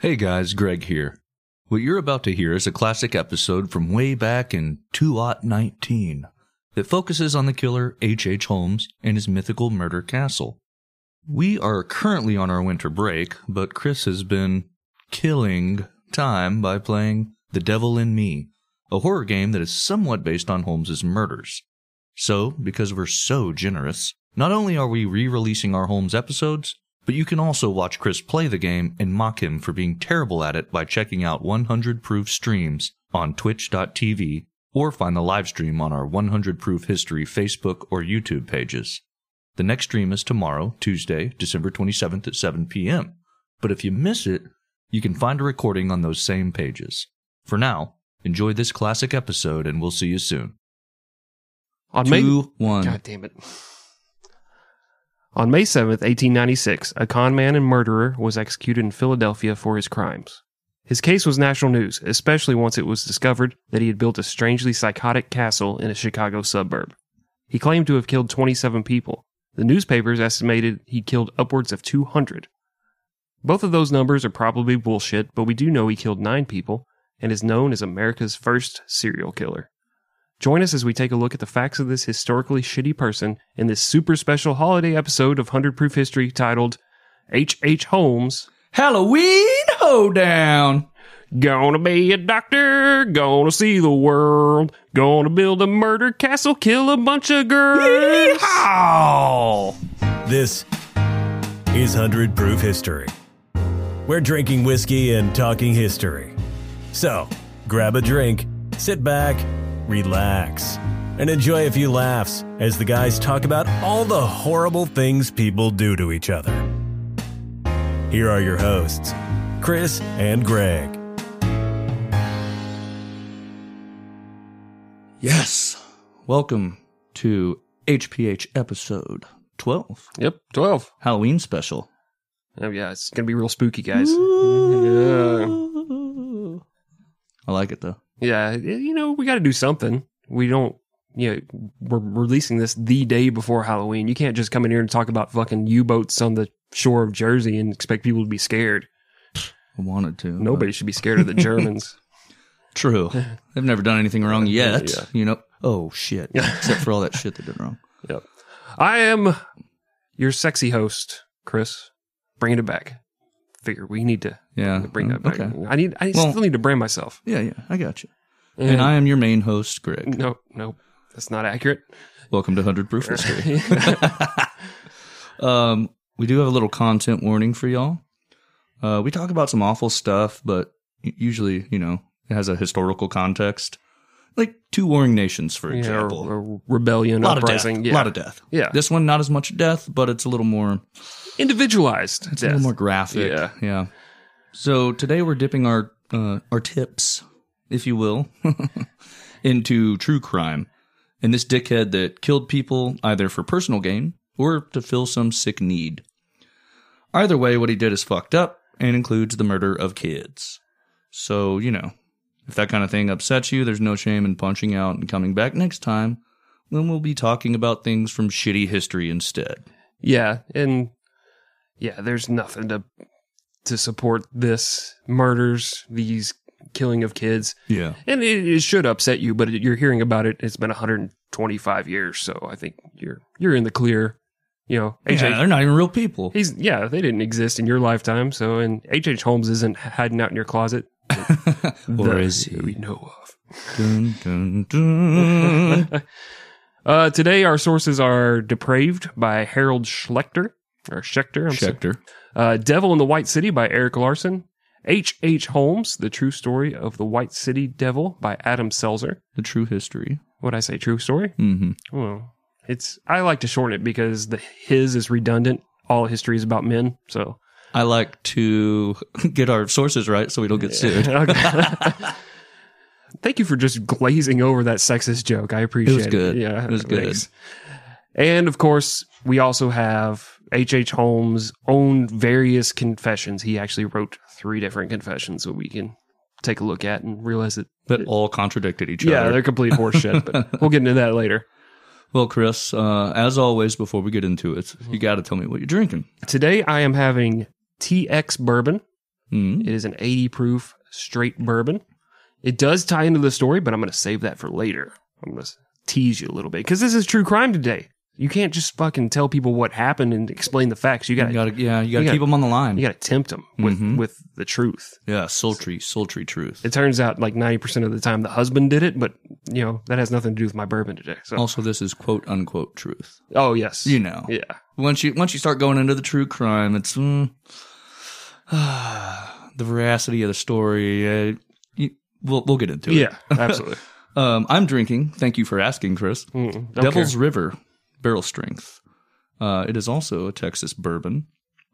Hey guys, Greg here. What you're about to hear is a classic episode from way back in 2019 that focuses on the killer H.H. H. Holmes and his mythical murder castle. We are currently on our winter break, but Chris has been killing time by playing The Devil in Me, a horror game that is somewhat based on Holmes's murders. So, because we're so generous, not only are we re-releasing our Holmes episodes, but you can also watch Chris play the game and mock him for being terrible at it by checking out 100 Proof streams on twitch.tv or find the live stream on our 100 Proof History Facebook or YouTube pages. The next stream is tomorrow, Tuesday, December 27th at 7 p.m. But if you miss it, you can find a recording on those same pages. For now, enjoy this classic episode and we'll see you soon. On May, Two, one. God damn it. On May 7th, 1896, a con man and murderer was executed in Philadelphia for his crimes. His case was national news, especially once it was discovered that he had built a strangely psychotic castle in a Chicago suburb. He claimed to have killed 27 people. The newspapers estimated he killed upwards of 200. Both of those numbers are probably bullshit, but we do know he killed nine people and is known as America's first serial killer. Join us as we take a look at the facts of this historically shitty person in this super special holiday episode of 100 Proof History titled H.H. H. Holmes. Halloween hoedown! Gonna be a doctor, gonna see the world, gonna build a murder castle, kill a bunch of girls. How? This is 100 Proof History. We're drinking whiskey and talking history. So, grab a drink, sit back, relax, and enjoy a few laughs as the guys talk about all the horrible things people do to each other. Here are your hosts, Chris and Greg. Yes. Welcome to HPH episode 12, Yep, 12. Halloween special. Oh, yeah, it's gonna be real spooky, guys. Yeah. I like it though. Yeah, you know, we gotta do something. We don't, you know, we're releasing this the day before Halloween. You can't just come in here and talk about fucking U boats on the shore of Jersey and expect people to be scared. I wanted to. but- Nobody should be scared of the Germans. True. They've never done anything wrong yet. Yeah. You know. Oh shit. Except for all that shit they did wrong. Yep. I am your sexy host, Chris. Bringing it back. Figure we need to Yeah. bring that back. Okay. I need. I Well- still need to brand myself. Yeah, yeah. I got you. And I am your main host, Greg. No, no, That's not accurate. Welcome to 100 Proof History. um, we do have a little content warning for y'all. Uh, we talk about some awful stuff, but usually, you know, it has a historical context. Like two warring nations, for Yeah, example. or, or rebellion, a lot of death. uprising. A Yeah. lot of death. Yeah. This one, not as much death, but it's a little more Individualized. It's a little more graphic. Yeah. yeah. So today we're dipping our uh, our tips, if you will, into true crime, and this dickhead that killed people either for personal gain or to fill some sick need. Either way, what he did is fucked up and includes the murder of kids. So you know, if that kind of thing upsets you, there's no shame in punching out and coming back next time. When we'll be talking about things from shitty history instead. Yeah, and yeah, there's nothing to to support this murders, these killing of kids, Yeah. and it, it should upset you. But you're hearing about it. It's been 125 years, so I think you're you're in the clear. You know, H.H. Yeah, they're not even real people. He's yeah, they didn't exist in your lifetime. So, and H.H. H. Holmes isn't hiding out in your closet. Or The- is he? We know of. Dun, dun, dun. Uh, today, our sources are Depraved by Harold Schlechter, or Schechter. I'm. Schechter. Uh, Devil in the White City by Erik Larson. H. H. Holmes, The True Story of the White City Devil by Adam Selzer. The true history. What I say, true story? Mm-hmm. Well, it's I like to shorten it because the his is redundant. All history is about men, so I like to get our sources right so we don't get sued. Thank you for just glazing over that sexist joke. I appreciate it. was good. Yeah, It was good. thanks. And of course, we also have H. H. Holmes' own various confessions. He actually wrote three different confessions that we can take a look at and realize that But all contradicted each yeah, other. Yeah, they're complete horseshit. but we'll get into that later. Well, Chris, uh, as always, before we get into it, you got to tell me what you're drinking. Today I am having TX bourbon Mm. It is an 80 proof straight bourbon. It does tie into the story, but I'm going to save that for later. I'm going to tease you a little bit because this is true crime today. You can't just fucking tell people what happened and explain the facts. You got to, yeah, you gotta keep them on the line. you got to tempt them with Mhm. with the truth. Yeah, sultry, sultry truth. It turns out like 90% of the time the husband did it, but you know, that has nothing to do with my bourbon today. So Also, this is quote unquote truth. Oh, yes. You know, Yeah. once you once you start going into the true crime, it's mm, the veracity of the story. Uh, you, we'll we'll get into it. Yeah, absolutely. Um, I'm drinking. Thank you for asking, Chris. Mm, Devil's care. River barrel strength. Uh, it is also a Texas bourbon,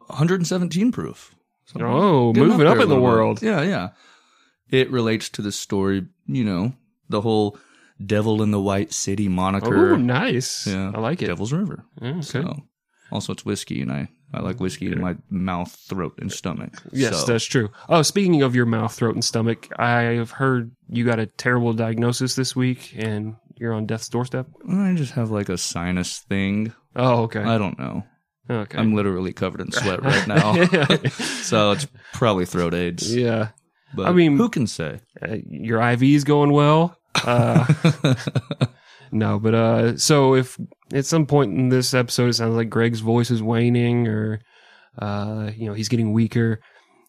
117 proof. So Oh, moving up a in the little bit. world. Yeah, yeah. It relates to the story. You know, the whole "Devil in the White City" moniker. Oh, nice. Yeah, I like it. Devil's River. Yeah, okay. So, also, it's whiskey, and I I like whiskey in my mouth, throat, and stomach. Yes, So, that's true. Oh, speaking of your mouth, throat, and stomach, I've heard you got a terrible diagnosis this week and you're on death's doorstep. I just have like a sinus thing. Oh, okay. I don't know. okay. I'm literally covered in sweat right now, so it's probably throat AIDS. yeah. But I mean- who can say? Uh, your IV's going well. Uh, no, but uh, so if at some point in this episode it sounds like Greg's voice is waning or uh, you know he's getting weaker,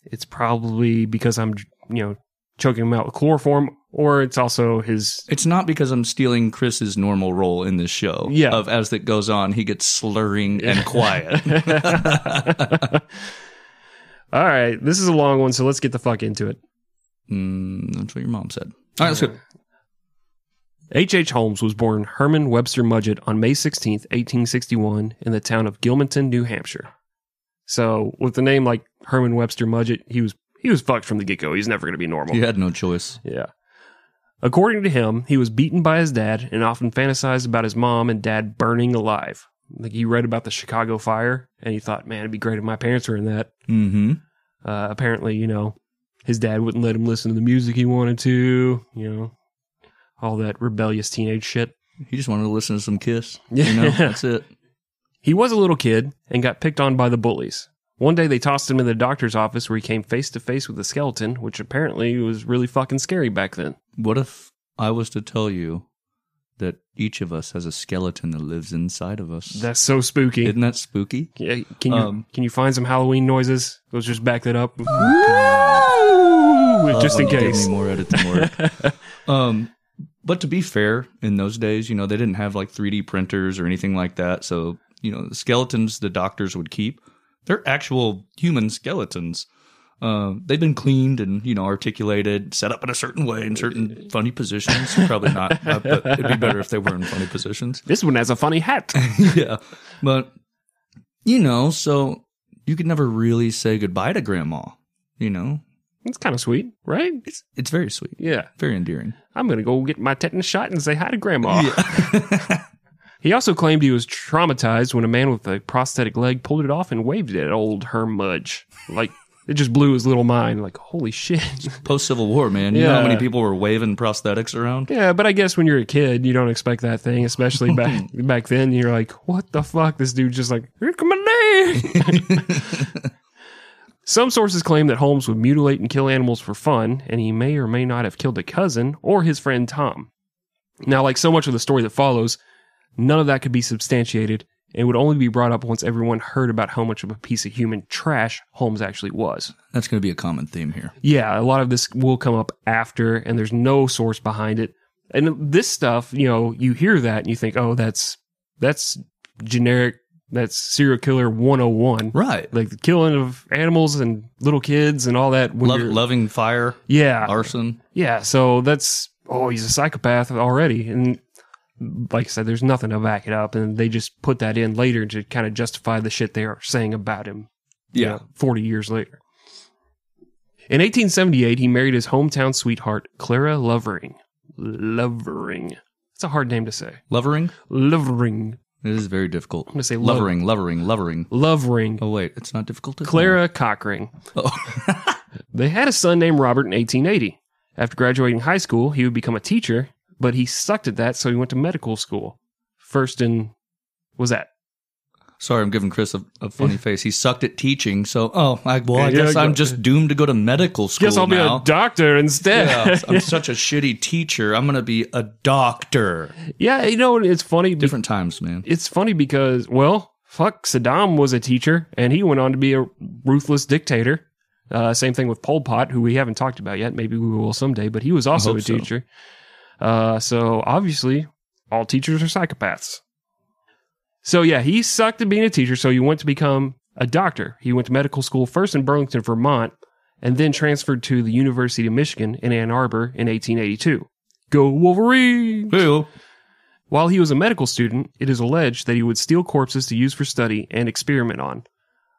it's probably because I'm you know choking him out with chloroform, or it's also his It's not because I'm stealing Chris's normal role in this show. Yeah. Of as it goes on, he gets slurring and quiet. All right, this is a long one, so let's get the fuck into it. mm, that's what your mom said. All right, let's go. H. H. Holmes was born Herman Webster Mudgett on May 16th, 1861, in the town of Gilmanton, New Hampshire. So, with the name like Herman Webster Mudgett, he was he was fucked from the get go. He's never going to be normal. He had no choice. Yeah. According to him, he was beaten by his dad and often fantasized about his mom and dad burning alive. Like he read about the Chicago fire and he thought, man, it'd be great if my parents were in that. Mm-hmm. Uh, apparently, you know, his dad wouldn't let him listen to the music he wanted to, you know, all that rebellious teenage shit. He just wanted to listen to some Kiss. Yeah. You know, that's it. He was a little kid and got picked on by the bullies. One day they tossed him in the doctor's office where he came face to face with a skeleton, which apparently was really fucking scary back then. What if I was to tell you that each of us has a skeleton that lives inside of us? That's so spooky. Isn't that spooky? Yeah, can you Um, can you find some Halloween noises? Let's just back that up. Just in when you give case. more editing work. um, but to be fair, in those days, you know, they didn't have like 3D printers or anything like that. So, you know, the skeletons the doctors would keep, they're actual human skeletons. Uh, they've been cleaned and you know articulated, set up in a certain way in certain funny positions. Probably not, uh, but it'd be better if they were in funny positions. This one has a funny hat. yeah, but you know, so you could never really say goodbye to grandma. You know, It's kind of sweet, right? it's it's very sweet, Yeah. very endearing. I'm going to go get my tetanus shot and say hi to grandma. he also claimed he was traumatized when a man with a prosthetic leg pulled it off and waved it at old Herm Mudge. Like, it just blew his little mind. Like, holy shit. Post Civil War, man. You know how many people were waving prosthetics around? yeah, but I guess when you're a kid, you don't expect that thing, especially back back then. You're like, what the fuck? This dude just like, here come my leg. Some sources claim that Holmes would mutilate and kill animals for fun, and he may or may not have killed a cousin or his friend Tom. Now, like so much of the story that follows, none of that could be substantiated and would only be brought up once everyone heard about how much of a piece of human trash Holmes actually was. That's going to be a common theme here. Yeah, a lot of this will come up after, and there's no source behind it. And this stuff, you know, you hear that and you think, oh, that's that's generic, that's serial killer 101. Right. Like the killing of animals and little kids and all that. Love, loving fire, yeah, arson. yeah. So that's oh, he's a psychopath already, and like I said, there's nothing to back it up, and they just put that in later to kind of justify the shit they are saying about him. you Yeah. know, 40 years later. In 1878, he married his hometown sweetheart, Clara Lovering. Lovering. It's a hard name to say. Lovering? Lovering. It is very difficult. I'm going to say love- Lovering, lovering, lovering. Lovering. Oh, wait. It's not difficult to Clara Cockring. Oh. They had a son named Robert in 1880. After graduating high school, he would become a teacher, but he sucked at that, so he went to medical school. First in, was that Sorry, I'm giving Chris a, a funny face. He sucked at teaching, so oh, I, well, I Yeah, guess I'm just doomed to go to medical school Guess I'll be a doctor instead. yeah, I'm such a shitty teacher. I'm gonna be a doctor. Yeah, you know, it's funny. be- Different times, man. It's funny because, well, fuck, Saddam was a teacher and he went on to be a ruthless dictator. Uh, same thing with Pol Pot, who we haven't talked about yet. Maybe we will someday, but he was also a so. teacher. Uh, so obviously, all teachers are psychopaths. So yeah, he sucked at being a teacher. So he went to become a doctor. He went to medical school first in Burlington, Vermont, and then transferred to the University of Michigan in Ann Arbor in 1882. Go Wolverine! While he was a medical student, it is alleged that he would steal corpses to use for study and experiment on.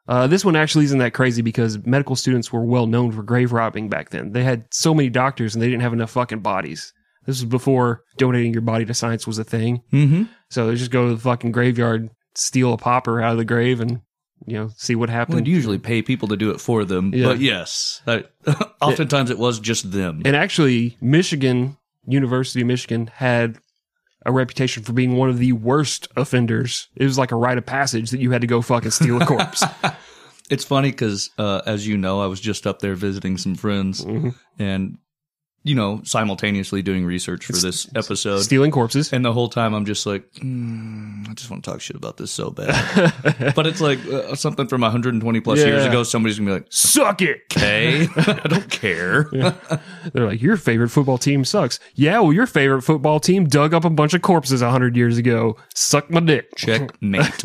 Uh, this one actually isn't that crazy because medical students were well known for grave robbing back then. They had so many doctors and they didn't have enough fucking bodies. This was before donating your body to science was a thing. Mm-hmm. So they just go to the fucking graveyard, steal a popper out of the grave, and you know see what Well, happened. I'd usually pay people to do it for them, Yeah. but yes, I, oftentimes it was just them. And actually, Michigan, University of Michigan, had a reputation for being one of the worst offenders. It was like a rite of passage that you had to go fucking steal a corpse. It's funny because, uh, as you know, I was just up there visiting some friends Mhm. and, you know, simultaneously doing research for this episode. Stealing corpses. And the whole time I'm just like, mm, I just want to talk shit about this so bad. but it's like uh, something from 120 plus years ago. Somebody's to be like, Suck it. okay, I don't care. They're like, your favorite football team sucks. Yeah, well, your favorite football team dug up a bunch of corpses hundred years ago. Suck my dick. Checkmate.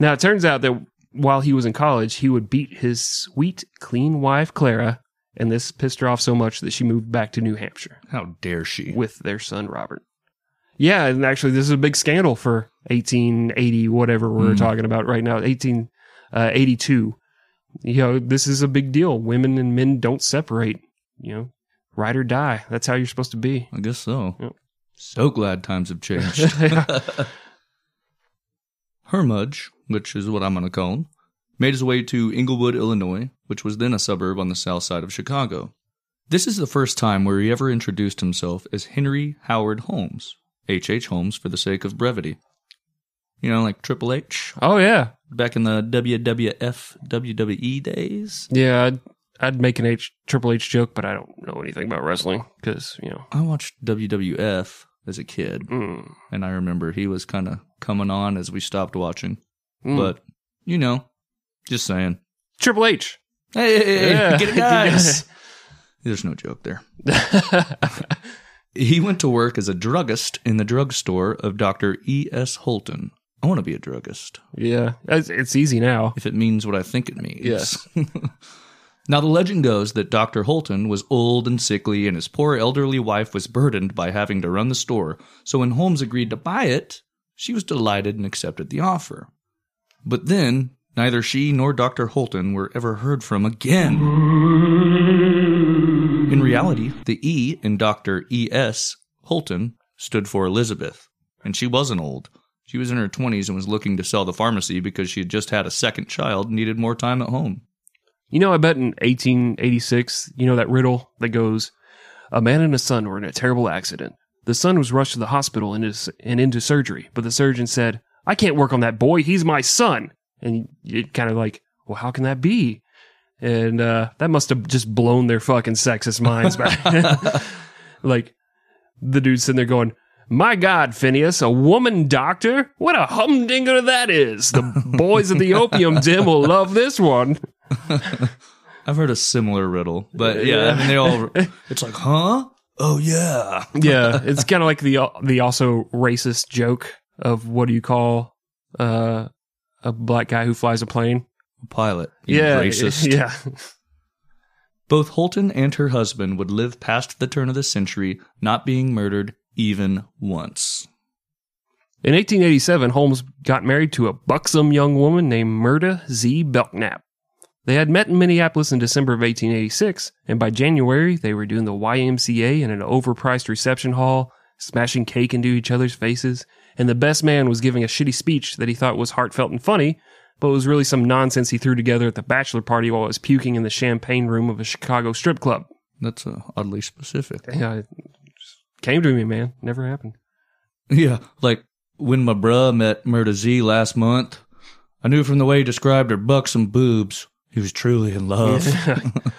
Now, it turns out that while he was in college, he would beat his sweet, clean wife, Clara, and this pissed her off so much that she moved back to New Hampshire. How dare she? with their son Robert. Yeah, and actually, this is a big scandal for 1880, whatever we're Mm. talking about right now, 1882. You know, this is a big deal. Women and men don't separate. You know, ride or die. That's how you're supposed to be. I guess so. Yep. So glad times have changed. Hermudge, which is what I'm going to call him, made his way to Englewood, Illinois, which was then a suburb on the south side of Chicago. This is the first time where he ever introduced himself as Henry Howard Holmes, H. H. Holmes for the sake of brevity. You know, like Triple H oh yeah, back in the WWF, WWE days. yeah. I'd, I'd make an H Triple H joke, but I don't know anything about wrestling because you know. I watched WWF as a kid, Mm, and I remember he was kind of coming on as we stopped watching. mm. But, you know, just saying. Triple H. Hey, Yeah. get it, guys. There's no joke there. He went to work as a druggist in the drugstore of Dr. E.S. Holton. I want to be a druggist yeah, it's, it's easy now. if it means what I think it means. Yes. now, the legend goes that Dr. Holton was old and sickly, and his poor elderly wife was burdened by having to run the store. So when Holmes agreed to buy it, she was delighted and accepted the offer. But then, neither she nor Dr. Holton were ever heard from again. In reality, the E in Dr. E.S. Holton stood for Elizabeth, and she wasn't old. She was in her 20s and was looking to sell the pharmacy because she had just had a second child and needed more time at home. You know, I bet in 1886, you know that riddle that goes, a man and a son were in a terrible accident. The son was rushed to the hospital and, into surgery, but the surgeon said, I can't work on that boy. He's my son. And you kind of like, well, how can that be? And uh, that must have just blown their fucking sexist minds back. like, the dude's sitting there going, my God, Phineas, a woman doctor? What a humdinger that is. The boys of the opium den will love this one. I've heard a similar riddle, but yeah, I mean they all. It's like, huh? Oh yeah, yeah, it's kind of like the the also racist joke of what do you call uh, a black guy who flies a plane? A pilot. you yeah, racist. Yeah, Both Holton and her husband would live past the turn of the century, not being murdered even once. In 1887, Holmes got married to a buxom young woman named Myrta Z. Belknap. They had met in Minneapolis in December of 1886, and by January, they were doing the YMCA in an overpriced reception hall, smashing cake into each other's faces, and the best man was giving a shitty speech that he thought was heartfelt and funny, but was really some nonsense he threw together at the bachelor party while he was puking in the champagne room of a Chicago strip club. That's uh, oddly specific. Yeah, it just came to me, man. Never happened. Yeah, like when my bruh met Myrta Z last month, I knew from the way he described her buxom boobs, he was truly in love.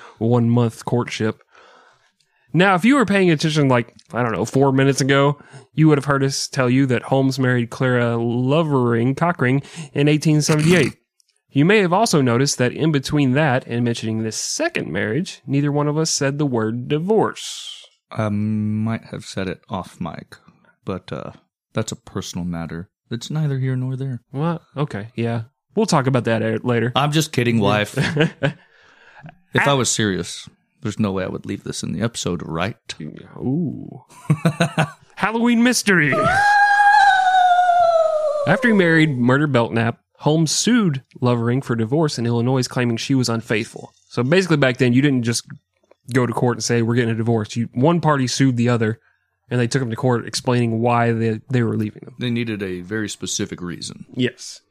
One month courtship. Now, if you were paying attention, like, I don't know, four minutes ago, you would have heard us tell you that Holmes married Clara Lovering Cockring in 1878. You may have also noticed that in between that and mentioning this second marriage, neither one of us said the word divorce. I might have said it off mic, but uh, that's a personal matter. It's neither here nor there. What? Okay, yeah. We'll talk about that later. I'm just kidding, wife. if I was serious, there's no way I would leave this in the episode, right? Ooh. Halloween mystery. After he married Murder Belknap, Holmes sued Lovering for divorce in Illinois, claiming she was unfaithful. So basically, back then, you didn't just go to court and say, We're getting a divorce. You, one party sued the other, and they took them to court explaining why they, they were leaving them. They needed a very specific reason. Yes.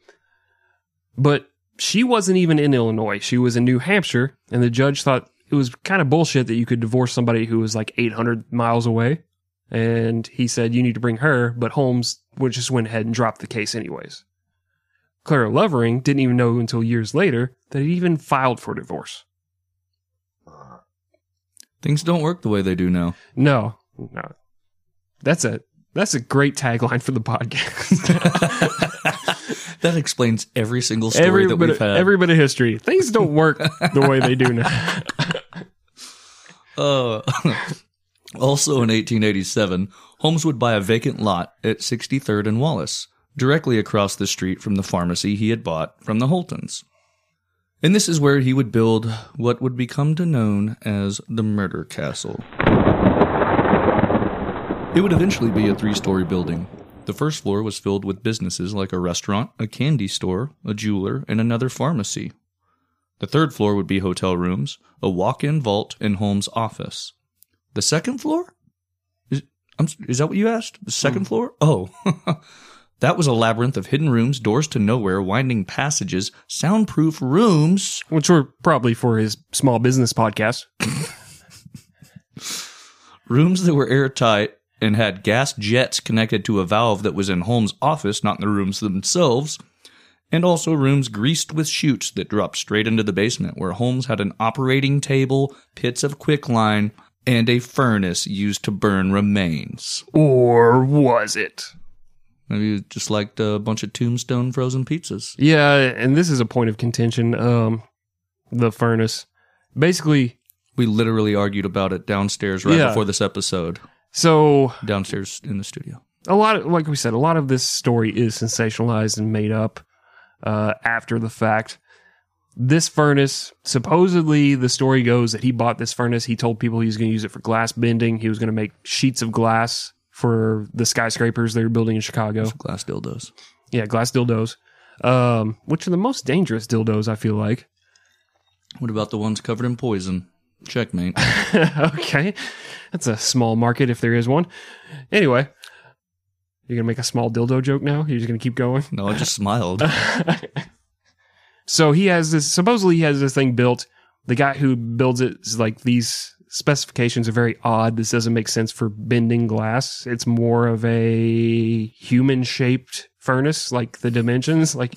But she wasn't even in Illinois. She was in New Hampshire, and the judge thought it was kind of bullshit that you could divorce somebody who was like 800 miles away. And he said, you need to bring her, but Holmes would just went ahead and dropped the case anyways. Clara Lovering didn't even know until years later that he even filed for divorce. Things don't work the way they do now. No, no. That's a that's a great tagline for the podcast. That explains every single story every that we've had. every bit of history. Things don't work the way they do now. Uh, also in 1887, Holmes would buy a vacant lot at 63rd and Wallace, directly across the street from the pharmacy he had bought from the Holtons. And this is where he would build what would become to known as the Murder Castle. It would eventually be a three story building. The first floor was filled with businesses like a restaurant, a candy store, a jeweler, and another pharmacy. The third floor would be hotel rooms, a walk in vault, and Holmes' office. The second floor? Is, I'm, is that what you asked? The second hmm. floor? Oh. that was a labyrinth of hidden rooms, doors to nowhere, winding passages, soundproof rooms. Which were probably for his small business podcast. Rooms that were airtight and had gas jets connected to a valve that was in Holmes' office, not in the rooms themselves. And also rooms greased with chutes that dropped straight into the basement, where Holmes had an operating table, pits of quicklime, and a furnace used to burn remains. Or was it? Maybe just liked a bunch of tombstone frozen pizzas. Yeah, and this is a point of contention. Um, the furnace. Basically, We literally argued about it downstairs right Yeah. before this episode, so downstairs in the studio. a lot of, like we said, a lot of this story is sensationalized and made up uh, after the fact. This furnace, supposedly, the story goes that he bought this furnace. He told people he was going to use it for glass bending. He was going to make sheets of glass for the skyscrapers they were building in Chicago. Glass dildos. Yeah, glass dildos, um, which are the most dangerous dildos, I feel like. What about the ones covered in poison? Checkmate. okay. That's a small market if there is one. Anyway, you're going to make a small dildo joke now? You're just going to keep going? No, I just smiled. So he has this, supposedly he has this thing built. The guy who builds it is like, these specifications are very odd. This doesn't make sense for bending glass. It's more of a human shaped furnace, like the dimensions. Like,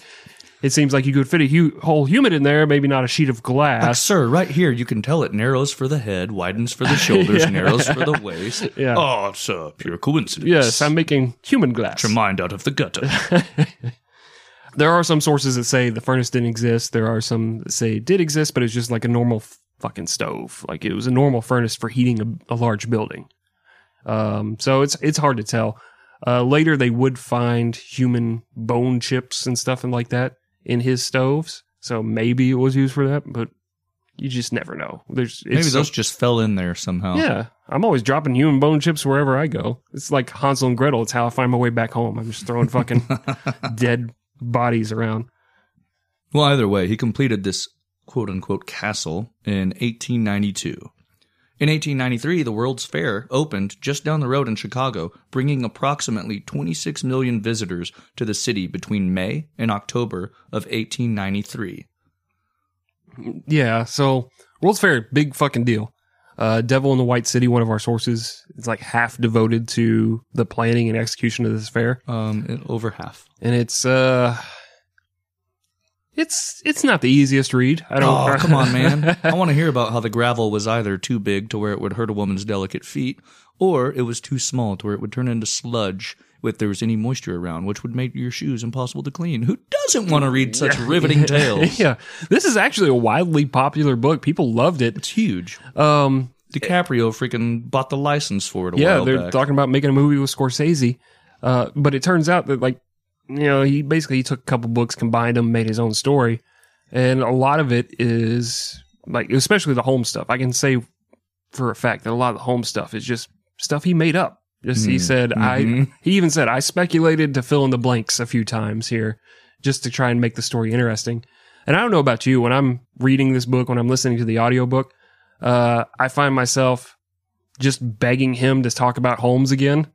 it seems like you could fit a hu- whole human in there, maybe not a sheet of Like, glass. sir, right here, you can tell it narrows for the head, widens for the shoulders, Yeah. narrows for the waist. Yeah. Oh, it's a pure coincidence. yes, I'm making human glass. Get your mind out of the gutter. There are some sources that say the furnace didn't exist. There are some that say it did exist, but it's just like a normal f- fucking stove. Like it was a normal furnace for heating a, a large building. Um, so it's it's hard to tell. Uh, later, they would find human bone chips and stuff and like that in his stoves. So maybe it was used for that, but you just never know. There's Maybe it's so- those just fell in there somehow. yeah, I'm always dropping human bone chips wherever I go. It's like Hansel and Gretel. It's how I find my way back home. I'm just throwing fucking dead bodies around. Well, either way, he completed this quote unquote castle in 1892. In 1893, the World's Fair opened just down the road in Chicago, bringing approximately 26 million visitors to the city between May and October of 1893. Yeah, so World's Fair, big fucking deal. Uh, Devil in the White City, one of our sources, is like half devoted to the planning and execution of this fair, Um, over half. and it's uh, it's it's not the easiest read. I don't. Oh, come on, man. I want to hear about how the gravel was either too big to where it would hurt a woman's delicate feet, or it was too small to where it would turn into sludge if there was any moisture around, which would make your shoes impossible to clean. Who doesn't want to read such riveting tales? yeah, this is actually a wildly popular book. People loved it. It's huge. Um, DiCaprio freaking bought the license for it a yeah, they're back. talking about making a movie with Scorsese. Uh, but it turns out that like, you know, he basically he took a couple books, combined them, made his own story, and a lot of it is like, especially the Holmes stuff. I can say for a fact that a lot of the Holmes stuff is just stuff he made up. Just he Mm. said I. Mhm. He even said I speculated to fill in the blanks a few times here, just to try and make the story interesting. And I don't know about you, when I'm reading this book, when I'm listening to the audiobook, uh, I find myself just begging him to talk about Holmes again.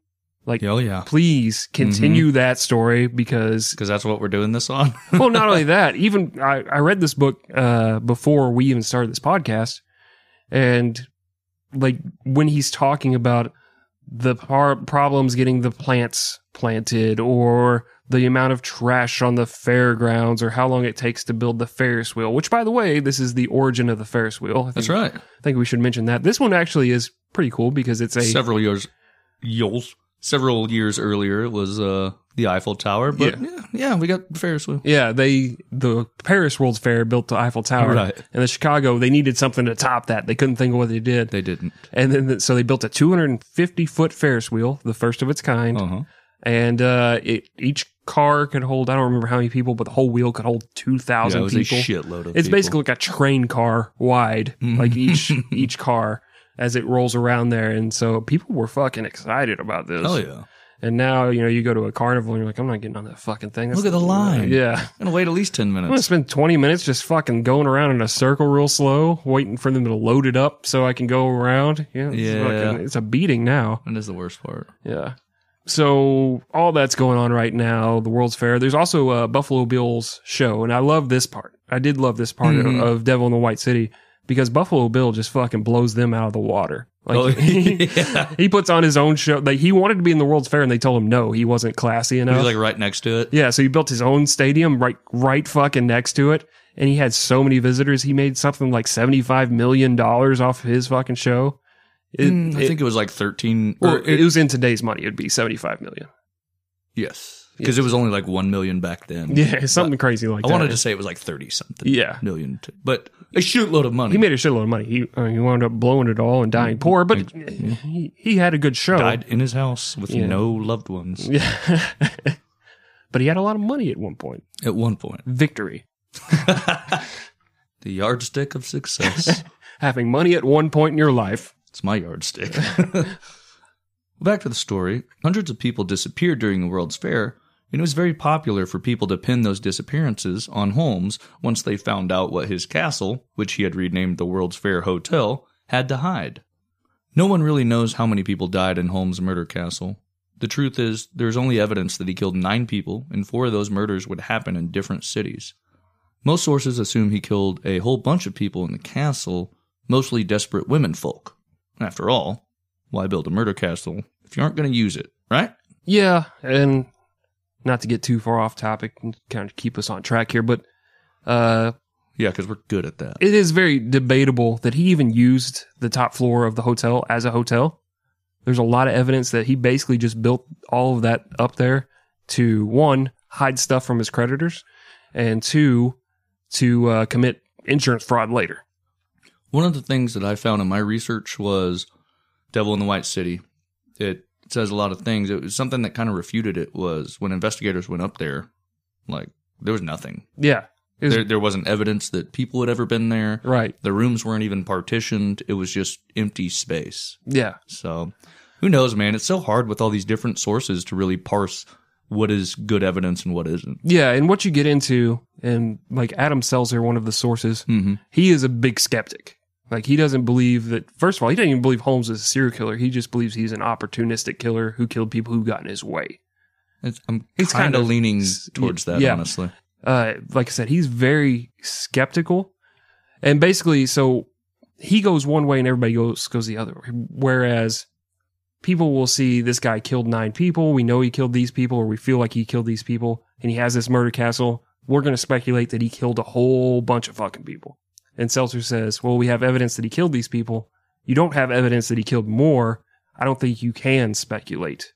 Like, oh yeah, please continue that story because, because that's what we're doing this on. well, not only that, even I, I read this book uh, before we even started this podcast, and like when he's talking about the par- problems getting the plants planted or the amount of trash on the fairgrounds or how long it takes to build the Ferris wheel, which by the way, this is the origin of the Ferris wheel. Think, that's right. I think we should mention that. This one actually is pretty cool because it's a several years, years, several years earlier, it was uh, the Eiffel Tower. But yeah. yeah, we got Ferris wheel. Yeah, they the Paris World's Fair built the Eiffel Tower, Right. and the Chicago they needed something to top that. They couldn't think of what they did, They didn't. and then so they built a 250 foot Ferris wheel, the first of its kind, Uh huh. and uh, it each car could hold I don't remember how many people, but the whole wheel could hold two thousand Yeah, people. a shitload of. It's people. basically like a train car wide, like each each car as it rolls around there, and so people were fucking excited about this. Hell yeah! And now you know you go to a carnival and you're like, I'm not getting on that fucking thing. Look at the line. Yeah. I'm gonna wait at least ten minutes. I'm gonna spend 20 minutes just fucking going around in a circle real slow, waiting for them to load it up so I can go around. Yeah, it's, Yeah. fucking- it's a beating now. And That is the worst part. Yeah. So all that's going on right now, the World's Fair. There's also a Buffalo Bill's show, and I love this part. I did love this part Mhm. of, of Devil in the White City because Buffalo Bill just fucking blows them out of the water. Like Oh, he, yeah. he puts on his own show. Like he wanted to be in the World's Fair, and they told him no, he wasn't classy enough. He's like right next to it. Yeah, so he built his own stadium right right fucking next to it, and he had so many visitors. He made something like seventy five million dollars off of his fucking show. It, Mm, I it- think it was like thirteen. Or it, was in today's money. It'd be seventy five million. yes, because it was only like one million back then. Yeah, something crazy like I that. I wanted to say it was like thirty something. Yeah. million, but a shitload of money. He made a shitload of money. He I mean, he wound up blowing it all and dying mm-hmm. poor, but he, he had a good show. died in his house with Yeah. no loved ones Yeah, but he had a lot of money at one point. at one point. Victory, The yardstick of success. having money at one point in your life. It's my yardstick. Back to the story. Hundreds of people disappeared during the World's Fair, and it was very popular for people to pin those disappearances on Holmes once they found out what his castle, which he had renamed the World's Fair Hotel, had to hide. No one really knows how many people died in Holmes' murder castle. The truth is, there's only evidence that he killed nine people, and four of those murders would happen in different cities. Most sources assume he killed a whole bunch of people in the castle, mostly desperate women folk. After all, why build a murder castle if you aren't going to use it, right? Yeah, and not to get too far off topic and kind of keep us on track here, but uh, Yeah, because we're good at that. it is very debatable that he even used the top floor of the hotel as a hotel. There's a lot of evidence that he basically just built all of that up there to one hide stuff from his creditors, and two to uh, commit insurance fraud later. One of the things that I found in my research was Devil in the White City. It says a lot of things. It was something that kind of refuted it was when investigators went up there, like there was nothing. Yeah, was, There, there wasn't evidence that people had ever been there. right. The rooms weren't even partitioned. It was just empty space. Yeah, So who knows, man? It's so hard with all these different sources to really parse what is good evidence and what isn't. yeah, and what you get into, and like Adam Selzer, one of the sources, Mm-hmm. he is a big skeptic. Like he doesn't believe that. First of all, he doesn't even believe Holmes is a serial killer. He just believes he's an opportunistic killer who killed people who got in his way. It's, I'm It's kind of leaning towards that, yeah. honestly. Uh, like I said, he's very skeptical, and basically, so he goes one way and everybody goes goes the other way. Whereas people will see this guy killed nine people. We know he killed these people, or we feel like he killed these people, and he has this murder castle. We're going to speculate that he killed a whole bunch of fucking people. And Selzer says, well, we have evidence that he killed these people. You don't have evidence that he killed more. I don't think you can speculate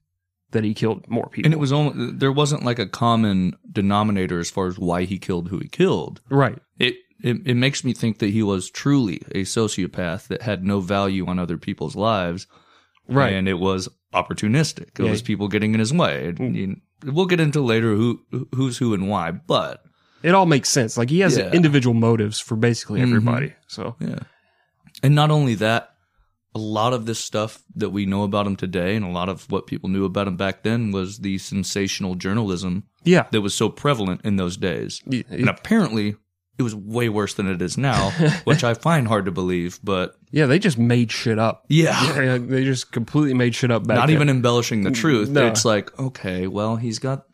that he killed more people. And it was only there wasn't like a common denominator as far as why he killed who he killed. right. It it, it makes me think that he was truly a sociopath that had no value on other people's lives. Right. And it was opportunistic. It Yeah. was people getting in his way. It- mm. you- we'll get into later who who's who and why, but It all makes sense. Like he has Yeah. individual motives for basically Mhm. everybody. So Yeah. And not only that, a lot of this stuff that we know about him today and a lot of what people knew about him back then was the sensational journalism yeah, that was so prevalent in those days. Y- And apparently it was way worse than it is now, which I find hard to believe, but yeah, they just made shit up. yeah. Yeah, they just completely made shit up back Not then. even embellishing the truth. No. It's like, okay, well, he's got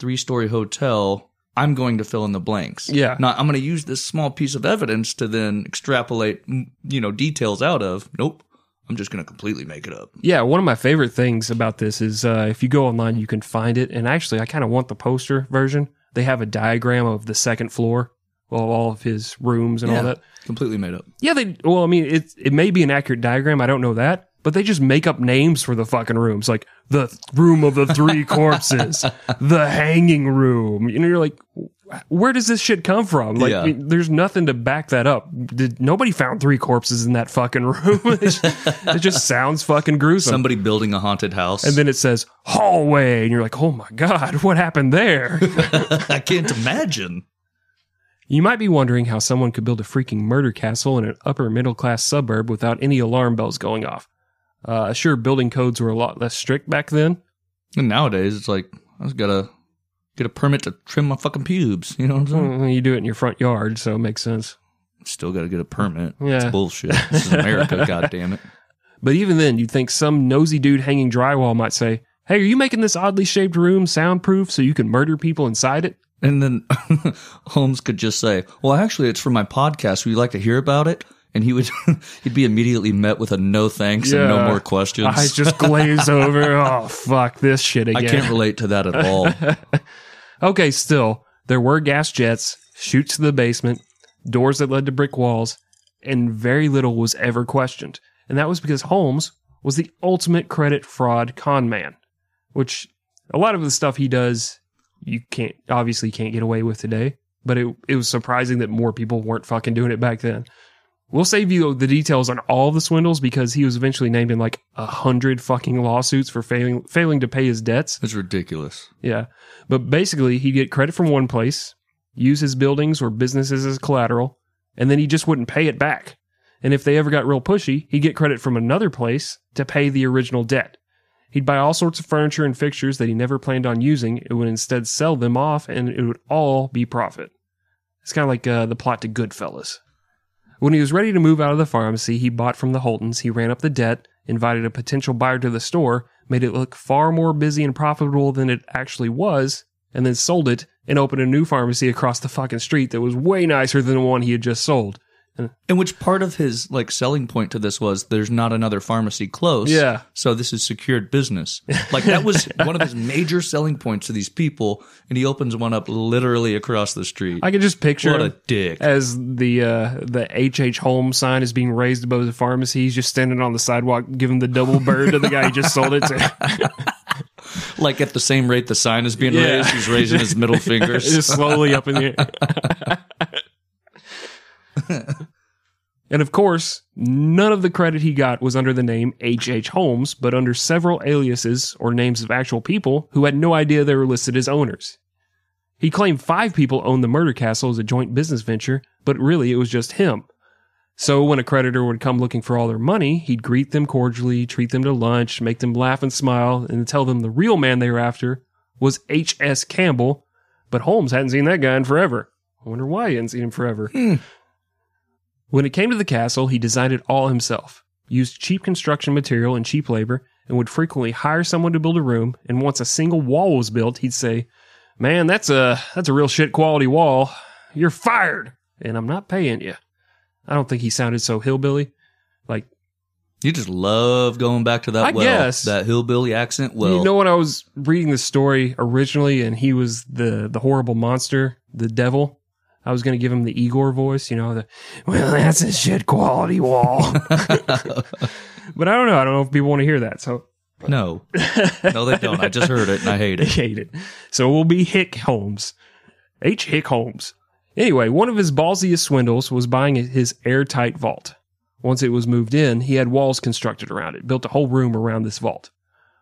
three story hotel. I'm going to fill in the blanks. Yeah. Not, I'm going to use this small piece of evidence to then extrapolate, you know, details out of. Nope. I'm just going to completely make it up. Yeah, one of my favorite things about this is uh, if you go online, you can find it. And actually, I kind of want the poster version. They have a diagram of the second floor, of all of his rooms and all that. Completely made up. Yeah, they. Well, I mean, it it may be an accurate diagram. I don't know that, but they just make up names for the fucking rooms, like the room of the three corpses, the hanging room. You know, you're like, where does this shit come from? Like, Yeah. I mean, there's nothing to back that up. Did nobody found three corpses in that fucking room? it, just, it just sounds fucking gruesome. Somebody building a haunted house. and then it says hallway, and you're like, oh my god, what happened there? I can't imagine. You might be wondering how someone could build a freaking murder castle in an upper middle class suburb without any alarm bells going off. Uh, sure, building codes were a lot less strict back then. And nowadays, it's like, I just got to get a permit to trim my fucking pubes. You know what I'm saying? You do it in your front yard, so it makes sense. Still got to get a permit. Yeah. It's bullshit. This is America, God damn it. But even then, you'd think some nosy dude hanging drywall might say, Hey, are you making this oddly shaped room soundproof so you can murder people inside it? And then Holmes could just say, "Well, actually, it's for my podcast. Would you like to hear about it?" And he would he'd be immediately met with a no thanks and no more questions. I just glaze over. Oh, fuck this shit again. I can't relate to that at all. Okay, still, there were gas jets, shoots to the basement, doors that led to brick walls, and very little was ever questioned. And that was because Holmes was the ultimate credit fraud con man, which a lot of the stuff he does, you can't, obviously can't get away with today, but it, it was surprising that more people weren't fucking doing it back then. We'll save you the details on all the swindles because he was eventually named in like a hundred fucking lawsuits for failing failing to pay his debts. It's ridiculous. Yeah. But basically, he'd get credit from one place, use his buildings or businesses as collateral, and then he just wouldn't pay it back. And if they ever got real pushy, he'd get credit from another place to pay the original debt. He'd buy all sorts of furniture and fixtures that he never planned on using. It would instead sell them off, and it would all be profit. It's kind of like uh, the plot to Goodfellas. When he was ready to move out of the pharmacy he bought from the Holtons, he ran up the debt, invited a potential buyer to the store, made it look far more busy and profitable than it actually was, and then sold it and opened a new pharmacy across the fucking street that was way nicer than the one he had just sold. And which part of his like selling point to this was there's not another pharmacy close. Yeah. So this is secured business. Like that was one of his major selling points to these people, and he opens one up literally across the street. I could just picture what a dick. as the uh, the H H Holmes sign is being raised above the pharmacy. He's just standing on the sidewalk, giving the double bird to the guy he just sold it to. Like at the same rate the sign is being Yeah. raised, he's raising his middle fingers. just slowly up in the air. and of course, none of the credit he got was under the name H. H. Holmes, but under several aliases or names of actual people who had no idea they were listed as owners. He claimed five people owned the murder castle as a joint business venture, but really it was just him. So when a creditor would come looking for all their money, he'd greet them cordially, treat them to lunch, make them laugh and smile, and tell them the real man they were after was H.S. Campbell, but Holmes hadn't seen that guy in forever. I wonder why he hadn't seen him forever. Hmm. When it came to the castle, he designed it all himself, used cheap construction material and cheap labor, and would frequently hire someone to build a room. And once a single wall was built, he'd say, "Man, that's a that's a real shit quality wall. You're fired, and I'm not paying you." I don't think he sounded so hillbilly. Like You just love going back to that I well, guess. that hillbilly accent. Well, you know when I was reading the story originally, and he was the the horrible monster, the devil. I was going to give him the Igor voice, you know, the well, that's a shit quality wall. but I don't know. I don't know if people want to hear that. So no, no, they don't. I just heard it and I hate They it. hate it. So we'll be Hick Holmes. H. Hick Holmes. Anyway, one of his ballsiest swindles was buying his airtight vault. Once it was moved in, he had walls constructed around it, built a whole room around this vault.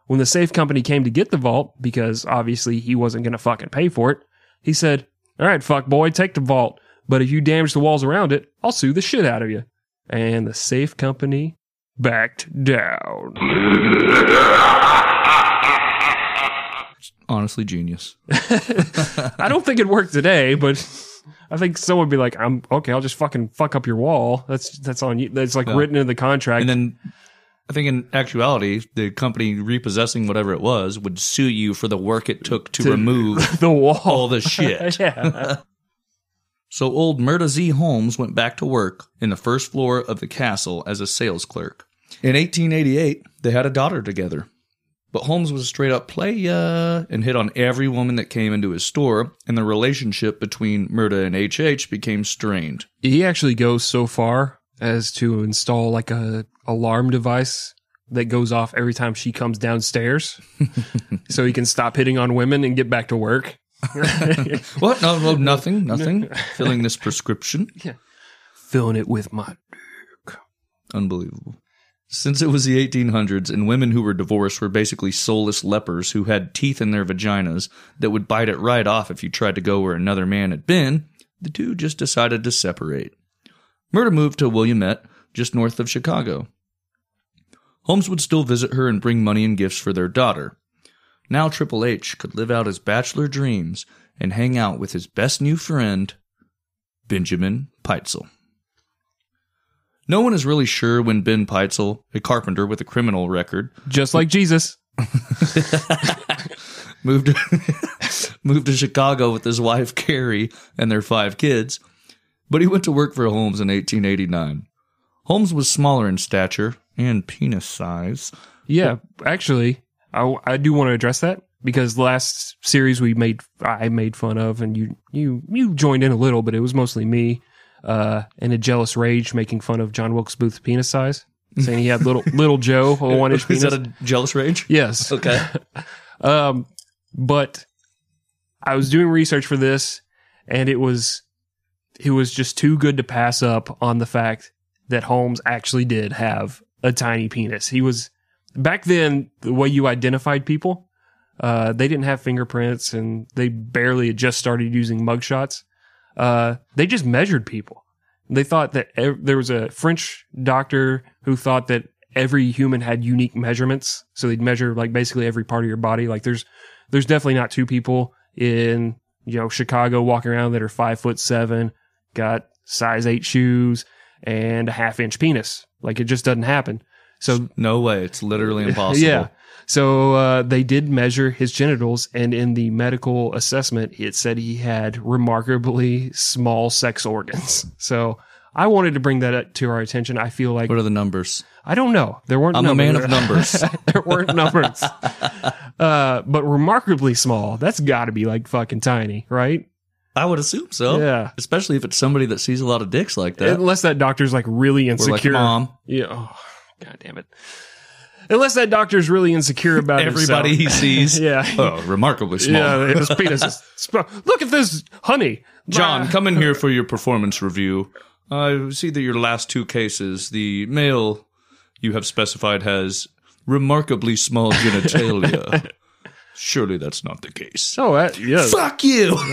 When the safe company came to get the vault, because obviously he wasn't going to fucking pay for it, he said, All right, fuck boy, take the vault. But if you damage the walls around it, I'll sue the shit out of you. And the safe company backed down. Honestly, genius. I don't think it worked today, but I think someone would be like, "I'm okay. I'll just fucking fuck up your wall. That's that's on you. That's like Yeah. written in the contract." And then I think in actuality, the company repossessing whatever it was would sue you for the work it took to, To- remove the wall. all the shit. yeah. So old Myrta Z. Holmes went back to work in the first floor of the castle as a sales clerk. In 1888, they had a daughter together. But Holmes was a straight up playa and hit on every woman that came into his store, and the relationship between Myrta and HH became strained. He actually goes so far as to install like a alarm device that goes off every time she comes downstairs, so he can stop hitting on women and get back to work. What? No, no, nothing, nothing. Filling this prescription. Yeah. Filling it with my Unbelievable. Since it was the 1800s and women who were divorced were basically soulless lepers who had teeth in their vaginas that would bite it right off if you tried to go where another man had been, the two just decided to separate. Myrta moved to Wilmette, just north of Chicago. Holmes would still visit her and bring money and gifts for their daughter. Now Triple H could live out his bachelor dreams and hang out with his best new friend, Benjamin Pitezel. No one is really sure when Ben Pitezel, a carpenter with a criminal record, just like Jesus. moved moved to Chicago with his wife Carrie and their five kids, but he went to work for Holmes in 1889. Holmes was smaller in stature and penis size. Yeah, actually, I, I do want to address that because last series we made I made fun of and you you you joined in a little, but it was mostly me uh, in a jealous rage making fun of John Wilkes Booth's penis size, saying he had little little Joe a one inch Is penis. that a jealous rage? yes. Okay. Um, but I was doing research for this, and it was it was just too good to pass up on the fact that Holmes actually did have a tiny penis. He was back then the way you identified people. Uh, they didn't have fingerprints, and they barely had just started using mugshots. Uh, they just measured people. They thought that ev- there was a French doctor who thought that every human had unique measurements. So they'd measure like basically every part of your body. Like there's, there's definitely not two people in, you know, Chicago walking around that are five foot seven, got size eight shoes and a half inch penis. Like it just doesn't happen. So No way. It's literally impossible. yeah. So uh, they did measure his genitals, and in the medical assessment, it said he had remarkably small sex organs. So I wanted to bring that up to our attention. I feel like What are the numbers? I don't know. There weren't. I'm a man of numbers. there weren't numbers. uh, but remarkably small. That's got to be like fucking tiny, right? I would assume so. Yeah. Especially if it's somebody that sees a lot of dicks like that. Unless that doctor's like really Or like insecure. mom. Yeah. Oh, God damn it. Unless that doctor's really insecure about Everybody himself. he sees. yeah. Oh, remarkably small. Yeah, his penis is. Look at this, honey. John, come in here for your performance review. I see that your last two cases, the male you have specified has remarkably small genitalia. Surely that's not the case. Oh, uh, yes. Fuck you!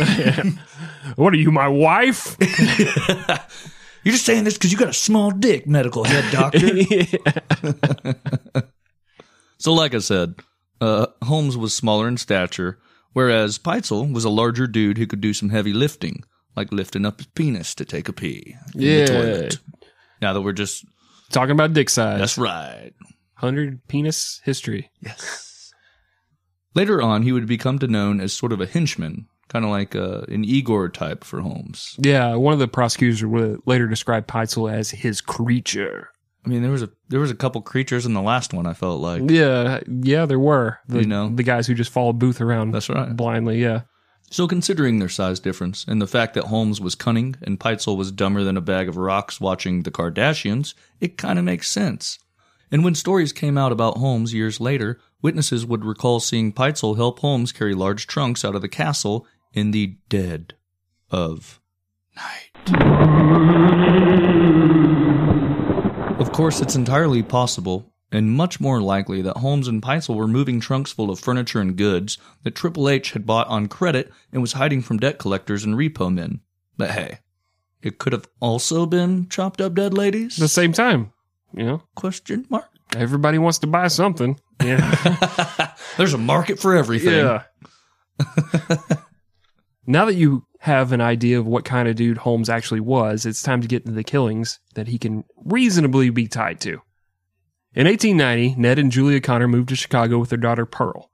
What are you, my wife? You're just saying this because you got a small dick, medical head doctor. so, like I said, uh, Holmes was smaller in stature, whereas Pitezel was a larger dude who could do some heavy lifting, like lifting up his penis to take a pee in Yeah. the toilet. Now that we're just Talking about dick size. That's right. 100 penis history. Yes. Later on, he would become to known as sort of a henchman, kind of like uh, an Igor type for Holmes. Yeah, one of the prosecutors would later describe Pitezel as his creature. I mean, there was a there was a couple creatures in the last one. I felt like Yeah, yeah, there were. The, You know? the guys who just followed Booth around that's right. blindly. Yeah, So, considering their size difference and the fact that Holmes was cunning and Pitezel was dumber than a bag of rocks watching the Kardashians, it kind of makes sense. And when stories came out about Holmes years later, witnesses would recall seeing Pitezel help Holmes carry large trunks out of the castle in the dead of night. Of course, it's entirely possible and much more likely that Holmes and Pitezel were moving trunks full of furniture and goods that Triple H had bought on credit and was hiding from debt collectors and repo men. But hey, it could have also been chopped up dead ladies? at the same time, you know, Question mark. everybody wants to buy something. Yeah, There's a market for everything. yeah. now that you have an idea of what kind of dude Holmes actually was, it's time to get into the killings that he can reasonably be tied to. In 1890, Ned and Julia Conner moved to Chicago with their daughter Pearl.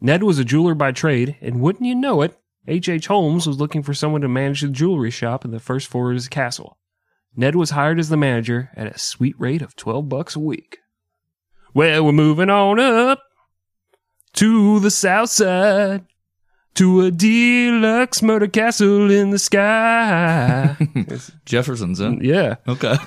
Ned was a jeweler by trade, and wouldn't you know it, H. H. Holmes was looking for someone to manage the jewelry shop in the first floor of his castle. Ned was hired as the manager at a sweet rate of 12 bucks a week. Well, we're moving on up to the south side to a deluxe murder castle in the sky. Jefferson's in. yeah. Okay.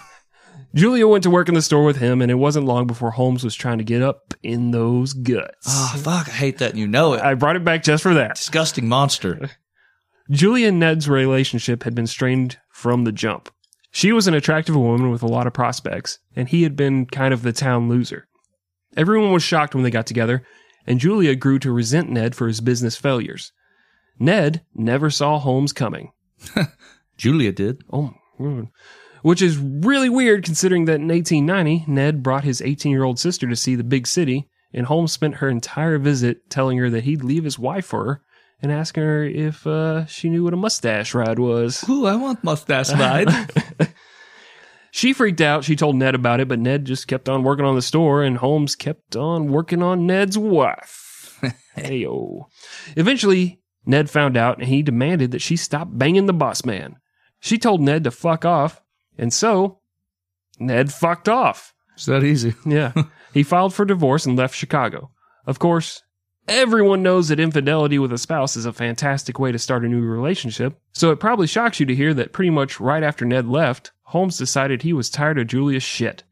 Julia went to work in the store with him, and it wasn't long before Holmes was trying to get up in those guts. Ah, fuck. I hate that. and You know it. I brought it back just for that. Disgusting monster. Julia and Ned's relationship had been strained from the jump. She was an attractive woman with a lot of prospects, and he had been kind of the town loser. Everyone was shocked when they got together, and Julia grew to resent Ned for his business failures. Ned never saw Holmes coming. Julia did. Oh, which is really weird considering that in 1890, Ned brought his 18 year old sister to see the big city, and Holmes spent her entire visit telling her that he'd leave his wife for her and asking her if uh, she knew what a mustache ride was. Ooh, I want mustache ride. She freaked out. She told Ned about it, but Ned just kept on working on the store, and Holmes kept on working on Ned's wife. Heyo. Eventually, Ned found out, and he demanded that she stop banging the boss man. She told Ned to fuck off, and so Ned fucked off. it's that easy. Yeah. he filed for divorce and left Chicago. Of course, everyone knows that infidelity with a spouse is a fantastic way to start a new relationship, so it probably shocks you to hear that pretty much right after Ned left, Holmes decided he was tired of Julia's shit.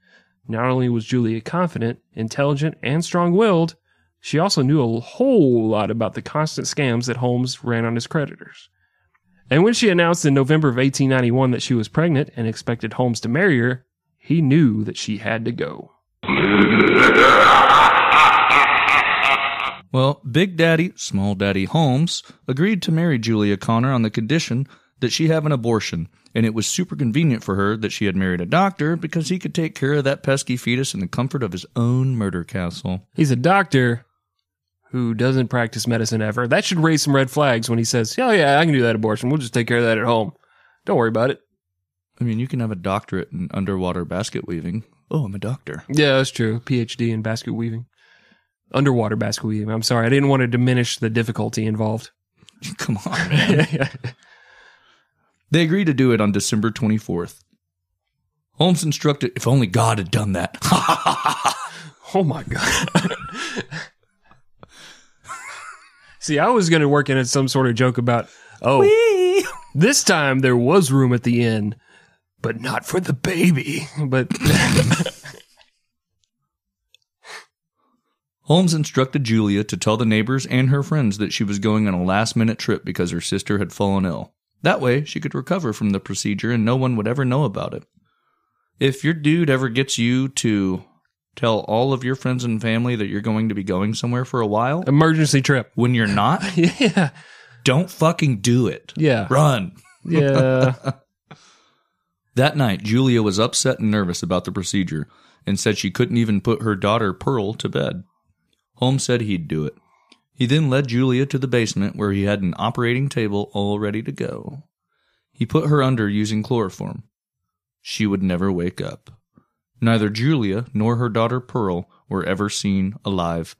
Not only was Julia confident, intelligent, and strong willed, she also knew a whole lot about the constant scams that Holmes ran on his creditors. And when she announced in November of 1891 that she was pregnant and expected Holmes to marry her, he knew that she had to go. Well, Big Daddy, Small Daddy Holmes agreed to marry Julia Conner on the condition that she have an abortion, and it was super convenient for her that she had married a doctor because he could take care of that pesky fetus in the comfort of his own murder castle. He's a doctor who doesn't practice medicine ever. That should raise some red flags when he says, Oh, yeah, I can do that abortion. We'll just take care of that at home. Don't worry about it. I mean, you can have a doctorate in underwater basket weaving. Oh, I'm a doctor. Yeah, that's true. PhD in basket weaving. Underwater basket weaving. I'm sorry. I didn't want to diminish the difficulty involved. Come on, man. They agreed to do it on December 24th. Holmes instructed, if only God had done that. oh, my God. See, I was going to work in at some sort of joke about, oh, this time there was room at the inn, but not for the baby. But Holmes instructed Julia to tell the neighbors and her friends that she was going on a last minute trip because her sister had fallen ill. That way, she could recover from the procedure and no one would ever know about it. If your dude ever gets you to tell all of your friends and family that you're going to be going somewhere for a while, emergency trip. when you're not, Yeah. don't fucking do it. Yeah. Run. Yeah. That night, Julia was upset and nervous about the procedure and said she couldn't even put her daughter Pearl to bed. Holmes said he'd do it. He then led Julia to the basement where he had an operating table all ready to go. He put her under using chloroform. She would never wake up. Neither Julia nor her daughter Pearl were ever seen alive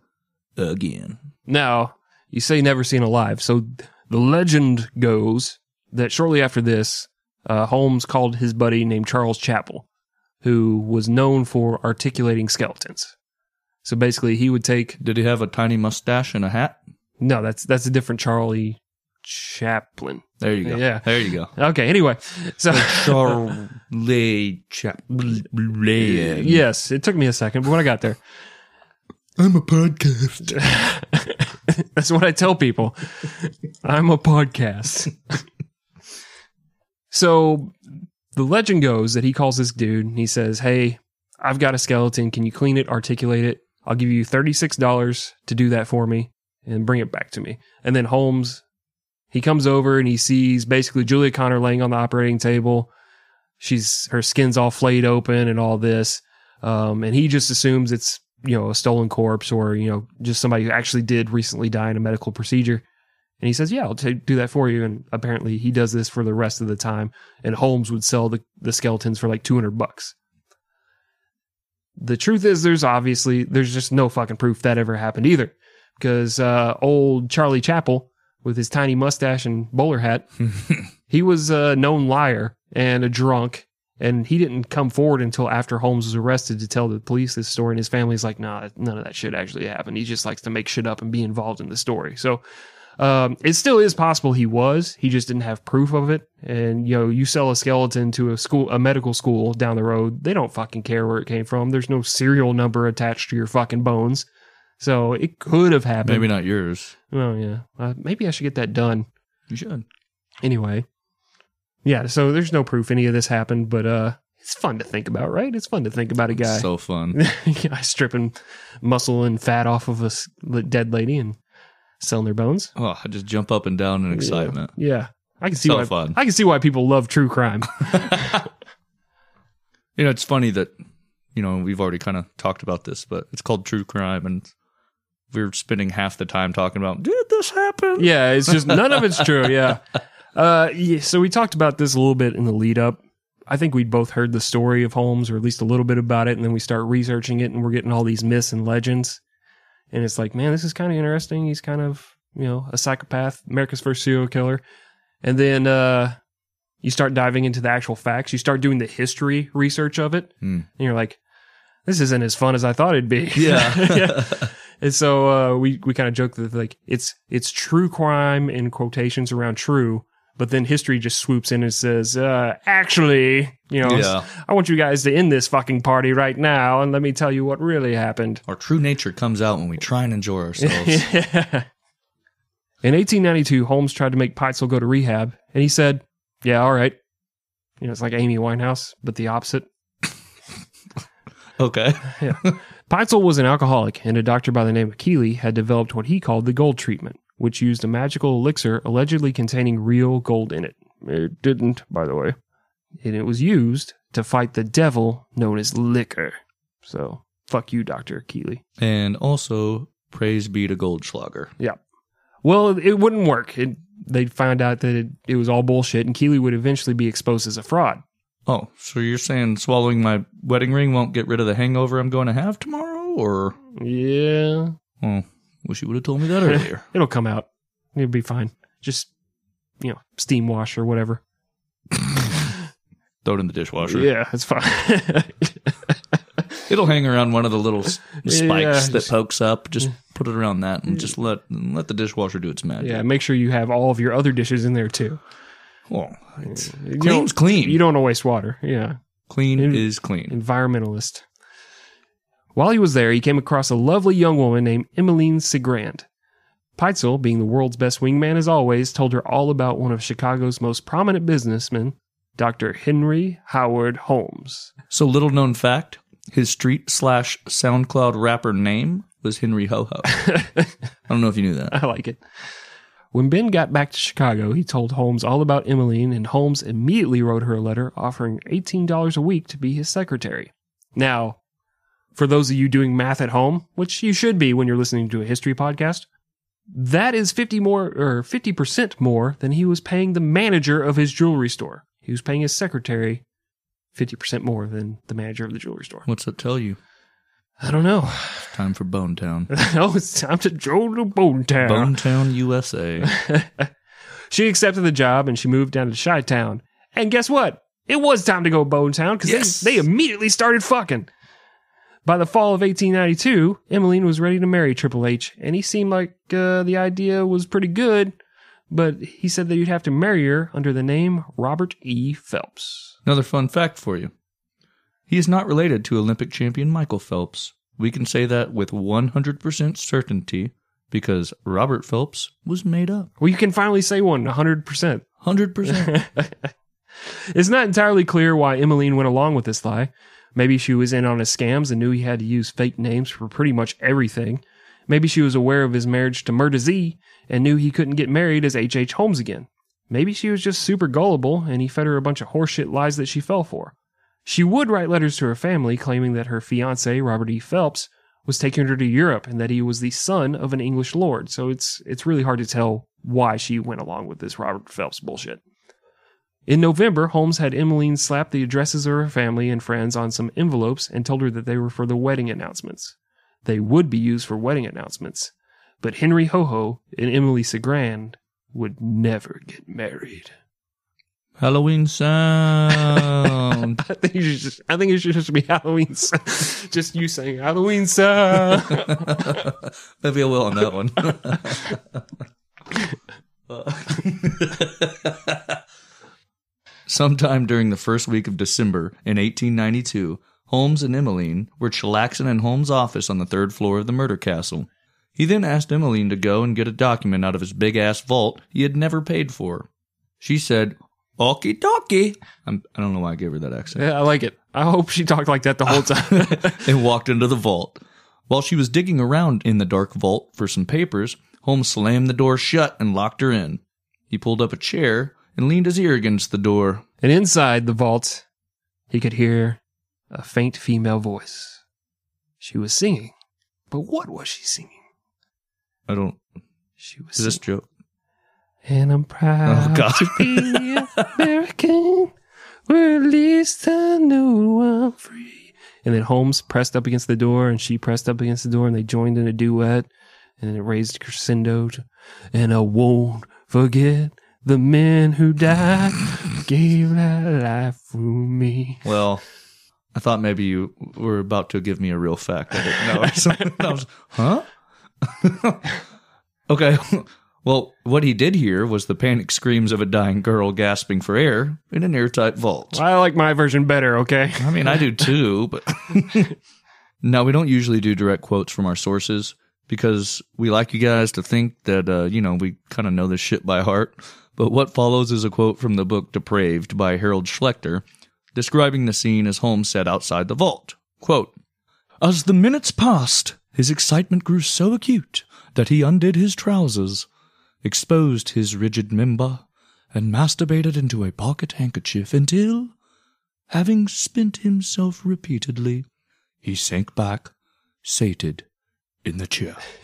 again. now, you say never seen alive. So The legend goes that shortly after this, uh, Holmes called his buddy named Charles Chappell, who was known for articulating skeletons. So basically, he would take Did he have a tiny mustache and a hat? no, that's that's a different Charlie Chaplin. There you go. Yeah. There you go. Okay, anyway, so Charlie Chaplin. yes, it took me a second, but when I got there, I'm a podcast. That's what I tell people. I'm a podcast. so the legend goes that he calls this dude and he says, Hey, I've got a skeleton. Can you clean it, articulate it? I'll give you $36 to do that for me and bring it back to me. And then Holmes, he comes over and he sees basically Julia Conner laying on the operating table. She's her skin's all flayed open and all this. Um, and he just assumes it's you know a stolen corpse or you know just somebody who actually did recently die in a medical procedure. And he says, "Yeah, I'll ta- do that for you." And apparently, he does this for the rest of the time. And Holmes would sell the the skeletons for like two hundred bucks. The truth is, there's obviously there's just no fucking proof that ever happened either, because uh, old Charlie Chappell with his tiny mustache and bowler hat, he was a known liar and a drunk and he didn't come forward until after Holmes was arrested to tell the police this story. And his family's like, nah, none of that shit actually happened. He just likes to make shit up and be involved in the story. So um, it still is possible he was. He just didn't have proof of it. And you know, you sell a skeleton to a school, a medical school down the road, they don't fucking care where it came from. There's no serial number attached to your fucking bones. So it could have happened. Maybe not yours. Well, yeah. Uh, maybe I should get that done You should. anyway yeah so there's no proof any of this happened but uh it's fun to think about right it's fun to think about a guy So fun. guy stripping muscle and fat off of a dead lady and selling their bones Oh, I just jump up and down in excitement. yeah i can see So why fun. i can see why people love true crime You know, it's funny that, you know, we've already kind of talked about this, but it's called true crime and we're spending half the time talking about, did this happen? yeah it's just none of it's true yeah uh yeah, so we talked about this a little bit in the lead up I think we'd both heard the story of Holmes, or at least a little bit about it, and then we start researching it, and we're getting all these myths and legends. And it's like, man, this is kind of interesting. He's kind of, you know, a psychopath, America's first serial killer. And then uh, you start diving into the actual facts. You start doing the history research of it, Hmm. and you're like, this isn't as fun as I thought it'd be. Yeah. Yeah. And so uh, we we kind of joke that like it's it's true crime in quotations around true, but then history just swoops in and says, uh, actually, you know, Yeah. I want you guys to end this fucking party right now and let me tell you what really happened. Our true nature comes out when we try and enjoy ourselves. In 1892, Holmes tried to make Pitezel go to rehab, and he said, "Yeah, all right." You know, it's like Amy Winehouse, but the opposite. okay. Pitezel was an alcoholic, and a doctor by the name of Keeley had developed what he called the gold treatment, which used a magical elixir allegedly containing real gold in it. It didn't, by the way. And it was used to fight the devil known as liquor. So, fuck you, Dr. Keeley. And also, praise be to Goldschlager. Yeah. Well, it wouldn't work. It, they'd find out that it, it was all bullshit, and Keeley would eventually be exposed as a fraud. Oh, so you're saying swallowing my wedding ring won't get rid of the hangover I'm going to have tomorrow? Or, Yeah, oh, wish you would have told me that earlier. it'll come out. It'll be fine. Just, you know, steam wash or whatever. Throw it in the dishwasher. Yeah, it's fine. It'll hang around one of the little s- spikes Yeah, that just- pokes up. Just put it around that and just let let the dishwasher do its magic. yeah, make sure you have all of your other dishes in there too. Well, it's, You clean's clean. You don't want to waste water. Yeah. clean is clean. environmentalist. While he was there, he came across a lovely young woman named Emmeline Cigrand. Pitezel, being the world's best wingman as always, told her all about one of Chicago's most prominent businessmen, Dr. Henry Howard Holmes. So little known fact: his street slash SoundCloud rapper name was Henry Ho Ho. I don't know if you knew that. I like it. When Ben got back to Chicago, he told Holmes all about Emmeline, and Holmes immediately wrote her a letter offering $18 a week to be his secretary. Now, for those of you doing math at home, which you should be when you're listening to a history podcast, that is 50 more or 50% more than he was paying the manager of his jewelry store. He was paying his secretary 50% more than the manager of the jewelry store. What's that tell you? I don't know. It's Time for Bone Town. oh, it's time to go to Bone Town. Bone Town, USA. she accepted the job and she moved down to Chi Town. And guess what? It was time to go Bone Town because Yes. they, they immediately started fucking. By the fall of 1892, Emmeline was ready to marry Triple H, and he seemed like uh, the idea was pretty good, but he said that he'd have to marry her under the name Robert E. Phelps. Another fun fact for you. He is not related to Olympic champion Michael Phelps. We can say that with 100% certainty because Robert Phelps was made up. Well, you can finally say one 100%. 100%. It's not entirely clear why Emmeline went along with this lie. Maybe she was in on his scams and knew he had to use fake names for pretty much everything. Maybe she was aware of his marriage to Myrta Z and knew he couldn't get married as H.H. H. Holmes again. Maybe she was just super gullible and he fed her a bunch of horseshit lies that she fell for. She would write letters to her family claiming that her fiance, Robert E. Phelps, was taking her to Europe and that he was the son of an English lord. So it's it's really hard to tell why she went along with this Robert Phelps bullshit. In November, Holmes had Emmeline slap the addresses of her family and friends on some envelopes and told her that they were for the wedding announcements. They would be used for wedding announcements, but Henry Ho-Ho and Emily Cigrand would never get married. Halloween sound. I think you should just, I think it should just be Halloween. just you saying Halloween sound. Maybe I will on that one. Sometime during the first week of December in 1892, Holmes and Emmeline were chillaxing in Holmes' office on the third floor of the murder castle. He then asked Emmeline to go and get a document out of his big ass vault he had never paid for. She said, Okie dokie. I'm, I don't know why I gave her that accent. yeah, I like it. I hope she talked like that the whole time. and walked into the vault. While she was digging around in the dark vault for some papers, Holmes slammed the door shut and locked her in. He pulled up a chair and leaned his ear against the door. and inside the vault, he could hear a faint female voice. She was singing, but what was she singing? I don't. She was Is this singing, joke? and I'm proud Oh, God. to be American. Where at least I know I'm free. And then Holmes pressed up against the door, and she pressed up against the door, and they joined in a duet, and then it raised crescendo. To, and I won't forget the men who died, gave that life for me. Well, I thought maybe you were about to give me a real fact. I didn't know. I was, huh? okay. Well, what he did hear was the panic screams of a dying girl gasping for air in an airtight vault. I like my version better, okay? I mean, I do too, but now we don't usually do direct quotes from our sources because we like you guys to think that uh, you know we kind of know this shit by heart. But what follows is a quote from the book Depraved by Harold Schechter, describing the scene as Holmes sat outside the vault. Quote: As the minutes passed, his excitement grew so acute that he undid his trousers, exposed his rigid member, and masturbated into a pocket handkerchief until, having spent himself repeatedly, he sank back, sated, in the chair.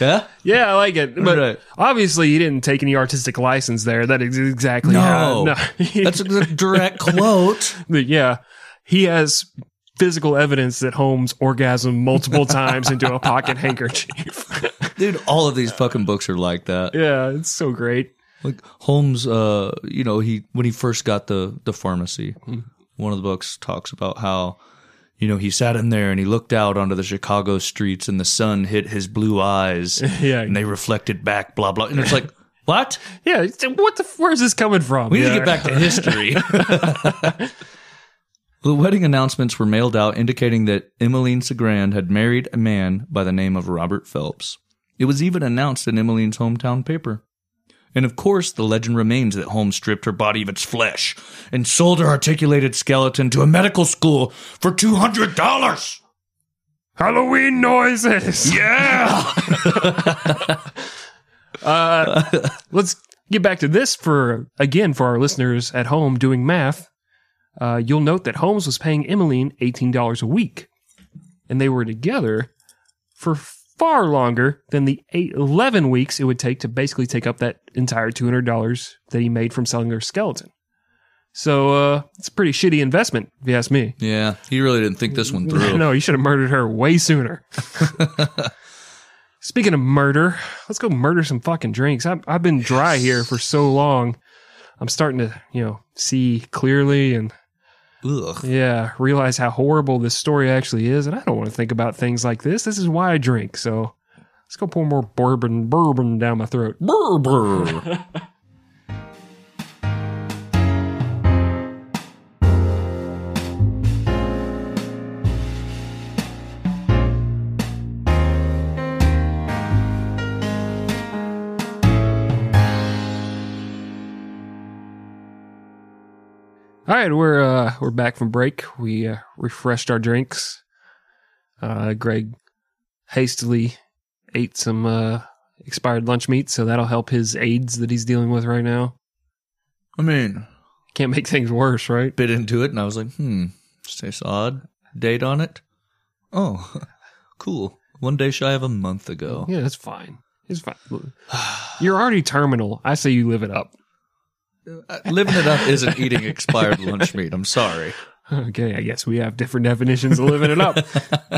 yeah? Yeah, I like it. But Right. obviously, he didn't take any artistic license there. That is exactly No. how. No. That's a direct quote. But yeah, he has physical evidence that Holmes orgasmed multiple times into a pocket handkerchief. Dude, all of these fucking books are like that. yeah, it's so great. Like Holmes, uh, you know, he when he first got the the pharmacy, one of the books talks about how, you know, he sat in there and he looked out onto the Chicago streets and the sun hit his blue eyes Yeah, and they reflected back, blah blah. And it's like, what? yeah. What the? Where's this coming from? We need yeah. to get back to history. the wedding announcements were mailed out indicating that Emmeline Cigrand had married a man by the name of Robert Phelps. It was even announced in Emmeline's hometown paper. And of course, the legend remains that Holmes stripped her body of its flesh and sold her articulated skeleton to a medical school for $200. Halloween noises. Yeah! Uh, let's get back to this for again for our listeners at home doing math. Uh, you'll note that Holmes was paying Emmeline eighteen dollars a week, and they were together for far longer than the eight, 11 weeks it would take to basically take up that entire two hundred dollars that he made from selling her skeleton. So uh, it's a pretty shitty investment, if you ask me. yeah, he really didn't think this one through. no, you should have murdered her way sooner. Speaking of murder, let's go murder some fucking drinks. I've, I've been dry here for so long. I'm starting to, you know, see clearly and Ugh. yeah, realize how horrible this story actually is. And I don't want to think about things like this. This is why I drink. So let's go pour more bourbon, bourbon down my throat. Bourbon. All right, we're uh, we're back from break. We uh, refreshed our drinks. Uh, Greg hastily ate some uh, expired lunch meat, so that'll help his AIDS that he's dealing with right now. I mean, Can't make things worse, right? bit into it and I was like, hmm, this tastes odd. Date on it? Oh, cool. One day shy of a month ago. Yeah, that's fine. It's fine. You're already terminal. I say you live it up. Uh, Living it up isn't eating expired lunch meat. I'm sorry. Okay, I guess we have different definitions of living it up.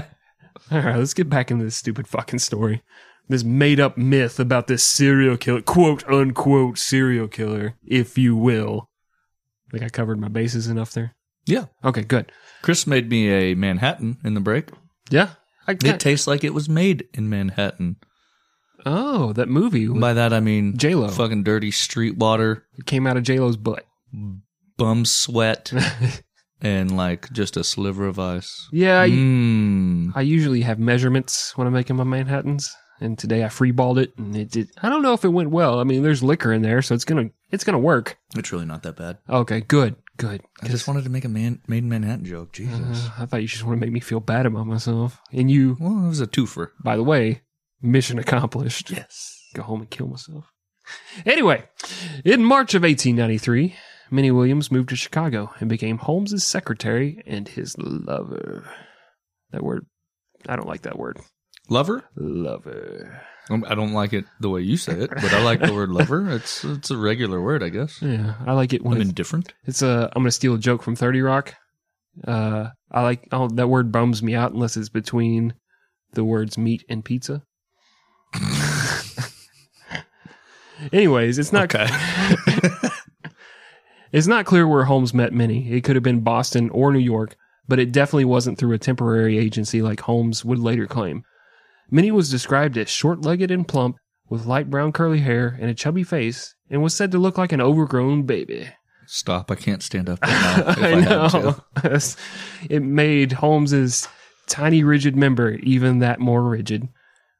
All right, let's get back into this stupid fucking story. This made up myth about this serial killer, quote unquote serial killer, if you will. I think I covered my bases enough there. Yeah. Okay, good. Chris made me a Manhattan in the break. Yeah. I, It tastes like it was made in Manhattan. Oh, that movie with- By that I mean J-Lo. fucking dirty street water, It came out of J-Lo's butt. bum sweat, and like just a sliver of ice. Yeah, I, Mmm. I usually have measurements when I'm making my Manhattans, and today I freeballed it, and it did. I don't know if it went well. I mean, there's liquor in there, so it's gonna it's gonna work. It's really not that bad. Okay, good, good. I just wanted to make a man made in Manhattan joke. Jesus. Uh, I thought you just want to make me feel bad about myself. And you, well, it was a twofer. by the way, mission accomplished. Yes. Go home and kill myself. Anyway, in March of 1893, Minnie Williams moved to Chicago and became Holmes's secretary and his lover. That word, I don't like that word. Lover? Lover. Um, I don't like it the way you say it, but I like the word lover. It's it's a regular word, I guess. Yeah, I like it when I'm it's, indifferent. it's a. I'm gonna steal a joke from Thirty Rock. Uh, I like oh, that word bums me out unless it's between the words meat and pizza. Anyways, it's not Okay. it's not clear where Holmes met Minnie. It could have been Boston or New York, but it definitely wasn't through a temporary agency like Holmes would later claim. Minnie was described as short-legged and plump, with light brown curly hair and a chubby face, and was said to look like an overgrown baby. Stop. I can't stand up right I, I know. it made Holmes's tiny, rigid member even that more rigid.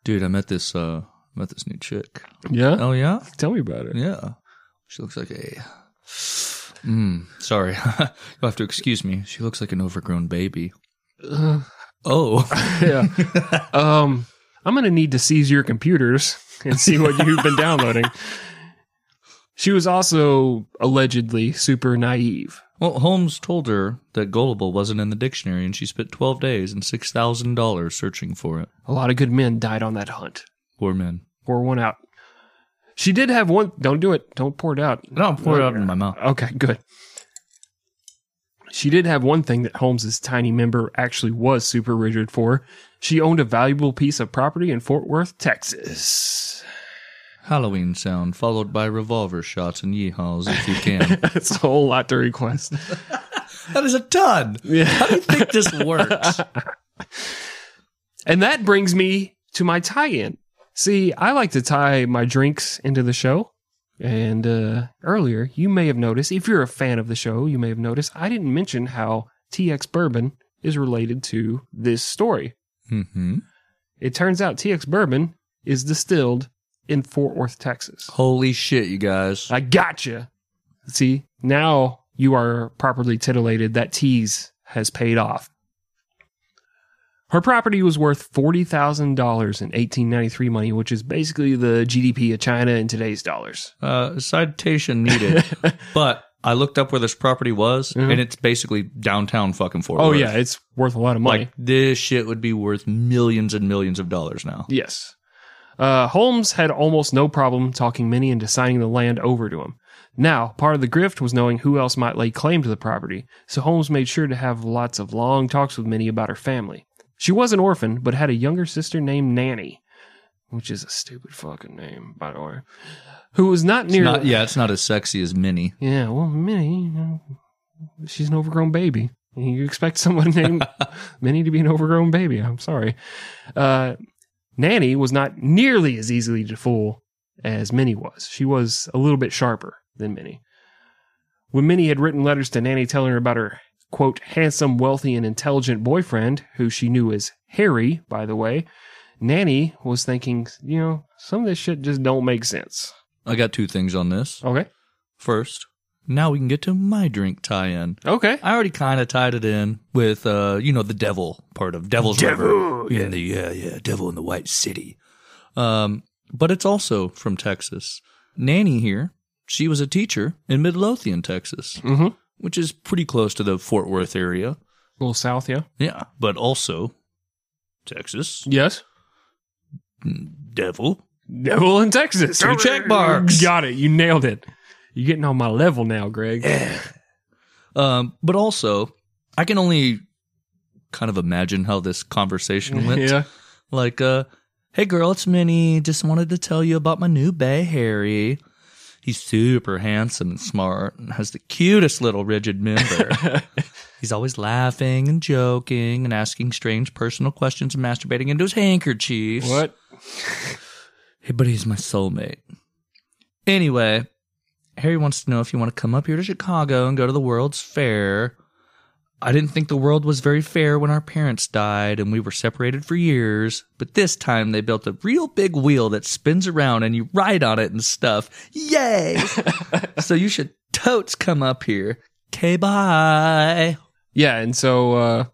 Dude, I met this uh met this new chick. Yeah? Oh yeah? Tell me about it. Yeah. She looks like a Mm, sorry. You'll have to excuse me. She looks like an overgrown baby. Uh, Oh. yeah. um, I'm going to need to seize your computers and see what you've been downloading. She was also allegedly super naive. Well, Holmes told her that gullible wasn't in the dictionary and she spent 12 days and $6,000 searching for it. A lot of good men died on that hunt. Poor men. Pour one out. She did have one. Don't do it. Don't pour it out. No, pour it out in my mouth. Okay, good. She did have one thing that Holmes's tiny member actually was super rigid for. She owned a valuable piece of property in Fort Worth, Texas. Halloween sound followed by revolver shots and yeehaws if you can. That's a whole lot to request. that is a ton. Yeah. How do you think this works? And that brings me to my tie-in. See, I like to tie my drinks into the show. And uh, earlier, you may have noticed, if you're a fan of the show, you may have noticed I didn't mention how TX Bourbon is related to this story. hmm It turns out TX Bourbon is distilled in Fort Worth, Texas. Holy shit, you guys. I gotcha. See, now you are properly titillated. That tease has paid off. Her property was worth $40,000 in 1893 money, which is basically the GDP of China in today's dollars. Uh, citation needed. but I looked up where this property was, Mhm. and it's basically downtown fucking Fort Oh, Worth. Oh, yeah, it's worth a lot of money. Like, this shit would be worth millions and millions of dollars now. Yes. Uh, Holmes had almost no problem talking Minnie into signing the land over to him. Now, part of the grift was knowing who else might lay claim to the property, so Holmes made sure to have lots of long talks with Minnie about her family. She was an orphan, but had a younger sister named Nanny. which is a stupid fucking name, by the way, who was not near. Not, yeah, it's not as sexy as Minnie. Yeah, well, Minnie, you know, she's an overgrown baby. You expect someone named Minnie to be an overgrown baby. I'm sorry. Uh, Nanny was not nearly as easily to fool as Minnie was. She was a little bit sharper than Minnie. When Minnie had written letters to Nanny telling her about her, quote, handsome, wealthy, and intelligent boyfriend, who she knew as Harry, by the way, Nanny was thinking, you know, some of this shit just don't make sense. I got two things on this. Okay. First, now we can get to my drink tie-in. Okay. I already kind of tied it in with, uh, you know, the devil part of Devil's Devil, River. Yeah, the yeah, yeah, Devil in the White City. Um, but it's also from Texas. Nanny here, she was a teacher in Midlothian, Texas, Mm-hmm. which is pretty close to the Fort Worth area. A little south, yeah. Yeah, but also Texas, Yes. Devil. Devil in Texas. Two check marks. Got it. You nailed it. You're getting on my level now, Greg. Um, but also, I can only kind of imagine how this conversation went. yeah. Like, uh, hey girl, it's Minnie. Just wanted to tell you about my new bay, Harry. He's super handsome and smart and has the cutest little rigid member. He's always laughing and joking and asking strange personal questions and masturbating into his handkerchiefs. What? Hey, but he's my soulmate. Anyway, Harry wants to know if you want to come up here to Chicago and go to the World's Fair. I didn't think the world was very fair when our parents died and we were separated for years, but this time they built a real big wheel that spins around and you ride on it and stuff. Yay! so you should totes come up here. Okay, bye. Yeah, and so uh,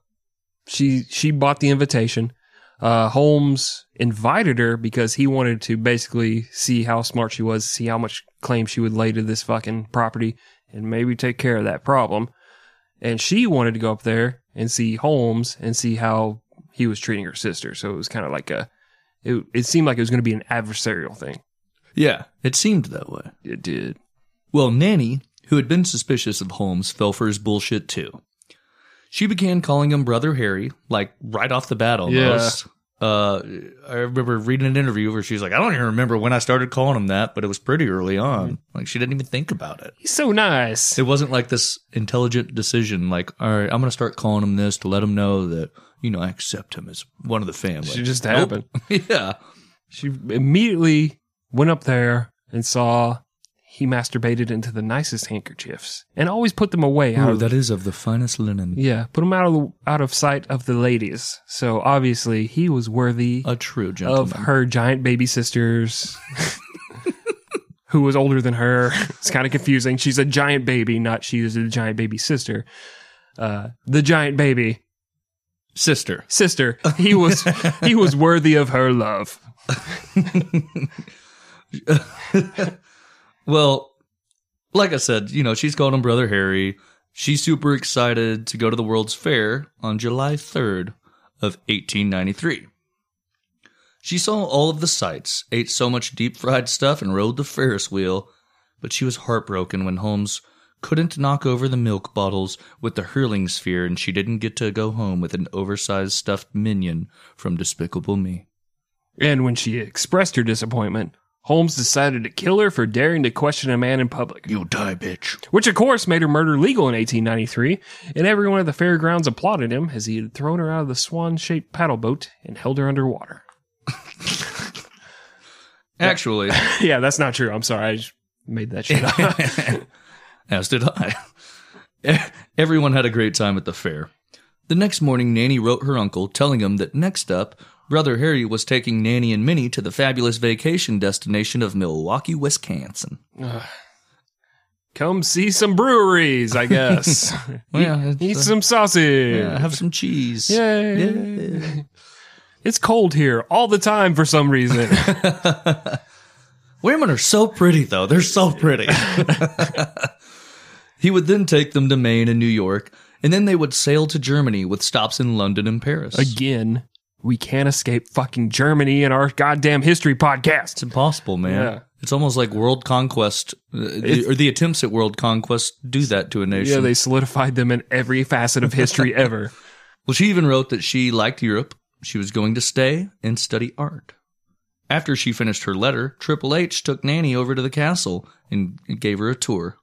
she she bought the invitation. Uh, Holmes invited her because he wanted to basically see how smart she was, see how much claim she would lay to this fucking property, and maybe take care of that problem. And she wanted to go up there and see Holmes and see how he was treating her sister. So it was kind of like a, it, it seemed like it was going to be an adversarial thing. Yeah, it seemed that way. It did. Well, Nanny, who had been suspicious of Holmes, fell for his bullshit too. She began calling him Brother Harry, like right off the bat almost. Uh, I remember reading an interview where she's like, I don't even remember when I started calling him that, but it was pretty early on. Like she didn't even think about it. He's so nice. It wasn't like this intelligent decision, like, all right, I'm going to start calling him this to let him know that, you know, I accept him as one of the family. It just happened. yeah. She immediately went up there and saw he masturbated into the nicest handkerchiefs and always put them away out Oh, of that is of the finest linen. yeah, put them out of the, out of sight of the ladies. So obviously he was worthy A true gentleman. of her giant baby sisters. Who was older than her? It's kind of confusing. She's a giant baby, not she is a giant baby sister. Uh, the giant baby Sister. sister. He was he was worthy of her love. Well, like I said, you know, she's called him Brother Harry. She's super excited to go to the World's Fair on July 3rd of 1893. She saw all of the sights, ate so much deep fried stuff, and rode the Ferris wheel, but she was heartbroken when Holmes couldn't knock over the milk bottles with the hurling sphere and she didn't get to go home with an oversized stuffed minion from Despicable Me. And when she expressed her disappointment, Holmes decided to kill her for daring to question a man in public, You die, bitch. which of course made her murder legal in 1893, and everyone at the fairgrounds applauded him as he had thrown her out of the swan shaped paddle boat and held her underwater. Actually, yeah, that's not true. I'm sorry. I just made that shit up. As did I. Everyone had a great time at the fair. The next morning, Nanny wrote her uncle, telling him that next up, Brother Harry was taking Nanny and Minnie to the fabulous vacation destination of Milwaukee, Wisconsin. Come see some breweries, I guess. Yeah, eat, eat uh, some sausage. Yeah, have some cheese. Yay. Yeah. It's cold here all the time for some reason. Women are so pretty, though. They're so pretty. he would then take them to Maine and New York, and then they would sail to Germany with stops in London and Paris. Again, we can't escape fucking Germany in our goddamn history podcast. It's impossible, man. Yeah. It's almost like world conquest, or the attempts at world conquest do that to a nation. Yeah, they solidified them in every facet of history ever. well, she even wrote that she liked Europe. She was going to stay and study art. After she finished her letter, Triple H took Nanny over to the castle and gave her a tour.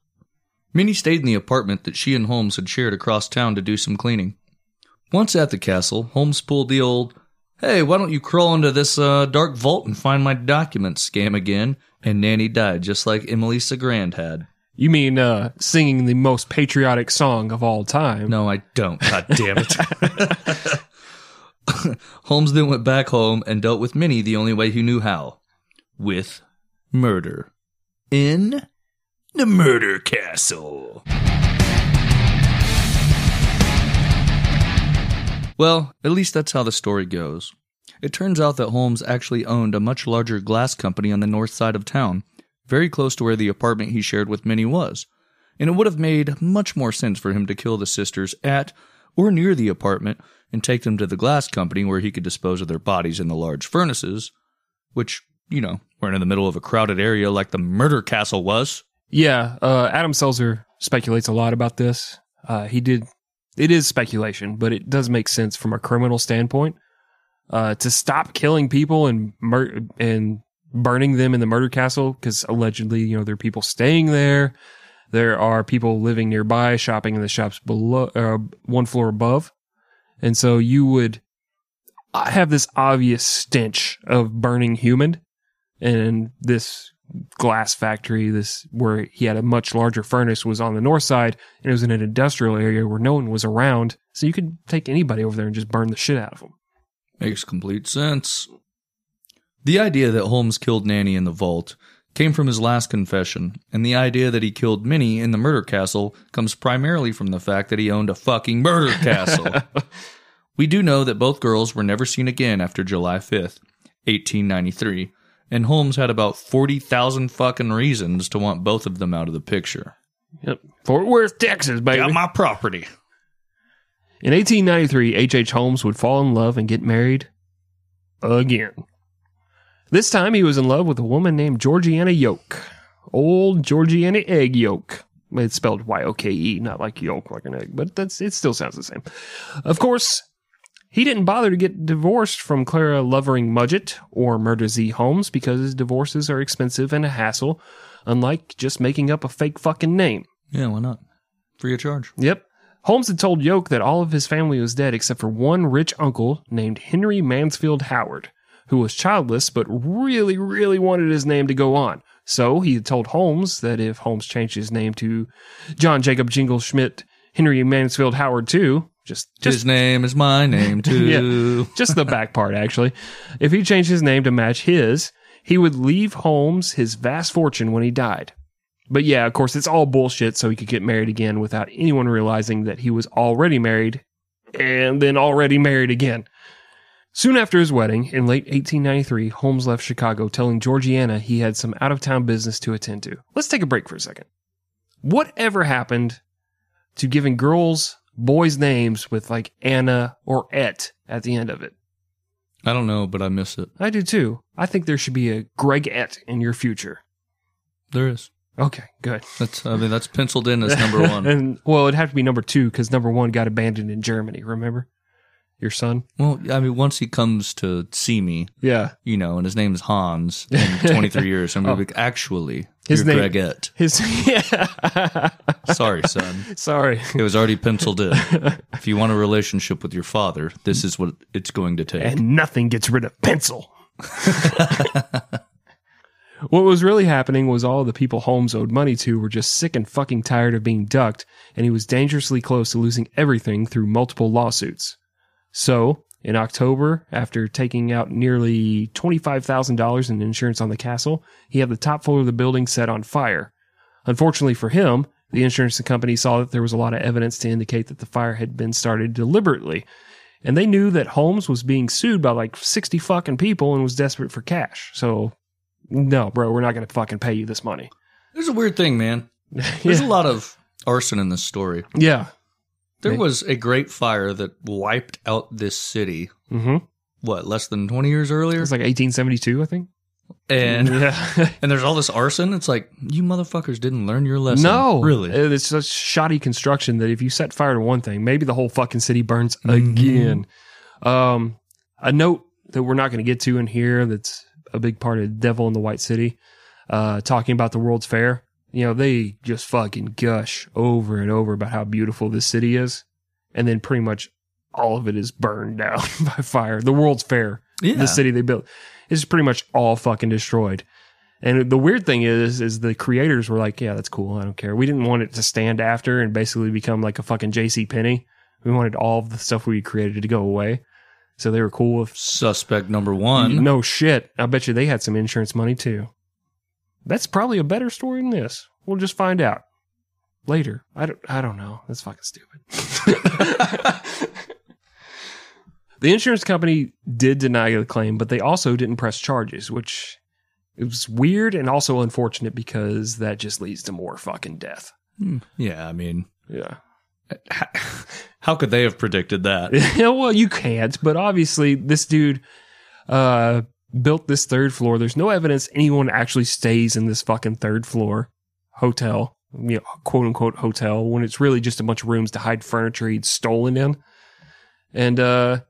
Minnie stayed in the apartment that she and Holmes had shared across town to do some cleaning. Once at the castle, Holmes pulled the old, hey, why don't you crawl into this uh, dark vault and find my documents scam again, and Nanny died just like Emily Cigrand had. You mean uh, singing the most patriotic song of all time? No, I don't. God damn it. Holmes then went back home and dealt with Minnie the only way he knew how with murder. In the murder castle. Well, at least that's how the story goes. It turns out that Holmes actually owned a much larger glass company on the north side of town, very close to where the apartment he shared with Minnie was. And it would have made much more sense for him to kill the sisters at or near the apartment and take them to the glass company where he could dispose of their bodies in the large furnaces, which, you know, weren't in the middle of a crowded area like the murder castle was. Yeah, uh, Adam Selzer speculates a lot about this. Uh, he did. It is speculation, but it does make sense from a criminal standpoint. Uh, to stop killing people and mur- and burning them in the murder castle because allegedly, you know, there are people staying there. There are people living nearby, shopping in the shops below, uh, one floor above, and so you would have this obvious stench of burning human, and this glass factory, this where he had a much larger furnace, was on the north side, and it was in an industrial area where no one was around, so you could take anybody over there and just burn the shit out of them. Makes complete sense. The idea that Holmes killed Nanny in the vault came from his last confession, and the idea that he killed Minnie in the murder castle comes primarily from the fact that he owned a fucking murder castle. we do know that both girls were never seen again after July 5th, 1893, and Holmes had about 40,000 fucking reasons to want both of them out of the picture. Yep, Fort Worth, Texas, baby. Got my property. In 1893, H.H. H. Holmes would fall in love and get married again. This time he was in love with a woman named Georgiana Yoke. Old Georgiana Egg Yolk. It's spelled Y O K E, not like yolk like an egg, but that's it still sounds the same. Of course, he didn't bother to get divorced from Clara Lovering Mudgett or Murder Z Holmes because divorces are expensive and a hassle, unlike just making up a fake fucking name. Yeah, why not? Free of charge. Yep. Holmes had told Yoke that all of his family was dead except for one rich uncle named Henry Mansfield Howard, who was childless but really, really wanted his name to go on. So he had told Holmes that if Holmes changed his name to John Jacob Jingle Schmidt Henry Mansfield Howard too, just just His name is my name too. yeah, just the back part actually. If he changed his name to match his, he would leave Holmes his vast fortune when he died. But yeah, of course, it's all bullshit so he could get married again without anyone realizing that he was already married and then already married again. Soon after his wedding, in late 1893, Holmes left Chicago telling Georgiana he had some out of town business to attend to. Let's take a break for a second. Whatever happened to giving girls boys' names with like Anna or Et at the end of it? I don't know, but I miss it. I do too. I think there should be a Greg Et in your future. There is. Okay, good. That's I mean that's penciled in as number one. and well, it'd have to be number two because number one got abandoned in Germany. Remember your son? well, I mean once he comes to see me, Yeah, you know, and his name is Hans in 23 years, I'm gonna be oh. like, actually, His name- Gregette. his yeah. Sorry, son. Sorry. It was already penciled in. if you want a relationship with your father, this is what it's going to take. and nothing gets rid of pencil. what was really happening was all the people Holmes owed money to were just sick and fucking tired of being ducked, and he was dangerously close to losing everything through multiple lawsuits. So, in October, after taking out nearly $25,000 in insurance on the castle, he had the top floor of the building set on fire. Unfortunately for him, the insurance company saw that there was a lot of evidence to indicate that the fire had been started deliberately and they knew that Holmes was being sued by like 60 fucking people and was desperate for cash. So, no, bro, we're not going to fucking pay you this money. There's a weird thing, man. There's a lot of arson in this story. Yeah. There was a great fire that wiped out this city. Mm-hmm. What, less than 20 years It earlier? was like 1872, I think. And yeah. and there's all this arson. It's like you motherfuckers didn't learn your lesson. no. really. It's such shoddy construction that if you set fire to one thing, maybe the whole fucking city burns Mhm. again. Um, a note that we're not going to get to in here that's a big part of Devil in the White City, uh, talking about the World's Fair. You know, they just fucking gush over and over about how beautiful this city is. And then pretty much all of it is burned down by fire. The World's Fair, Yeah. the city they built, is pretty much all fucking destroyed. And the weird thing is, is the creators were like, yeah, that's cool. I don't care. We didn't want it to stand after and basically become like a fucking JC Penney. We wanted all of the stuff we created to go away. So they were cool with Suspect number one. no shit. I bet you they had some insurance money too. That's probably a better story than this. We'll just find out later. I don't. I don't know. That's fucking stupid. the insurance company did deny the claim, but they also didn't press charges, which it was weird and also unfortunate because that just leads to more fucking death. Yeah, I mean, Yeah. how could they have predicted that? Well, you can't, but obviously this dude uh built this third floor. There's no evidence anyone actually stays in this fucking third floor hotel, you know, quote unquote hotel, when it's really just a bunch of rooms to hide furniture he'd stolen in. And uh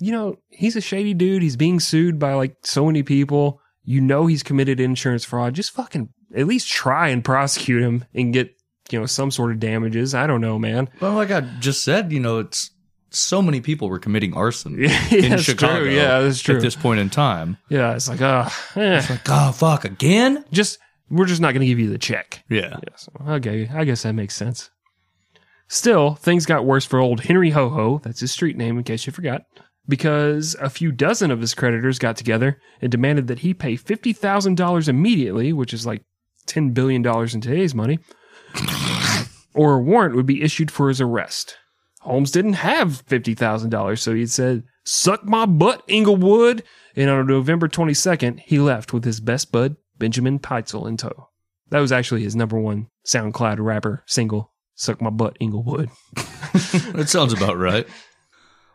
you know, he's a shady dude. He's being sued by like so many people. You know he's committed insurance fraud. Just fucking at least try and prosecute him and get, you know, some sort of damages. I don't know, man. Well, like I just said, you know, it's so many people were committing arson Yeah, in Chicago. true. Yeah, that's true. At this point in time, Yeah, it's like, uh, eh. like, oh fuck, again? just we're just not going to give you the check. Yeah. Yes. Okay, I guess that makes sense. Still, things got worse for old Henry Ho Ho. That's his street name, in case you forgot. Because a few dozen of his creditors got together and demanded that he pay fifty thousand dollars immediately, which is like ten billion dollars in today's money, or a warrant would be issued for his arrest. Holmes didn't have fifty thousand dollars, so he said, "Suck my butt, Englewood." And on November twenty second, he left with his best bud, Benjamin Pitezel, in tow. That was actually his number one SoundCloud rapper single, "Suck My Butt, Englewood." That sounds about right.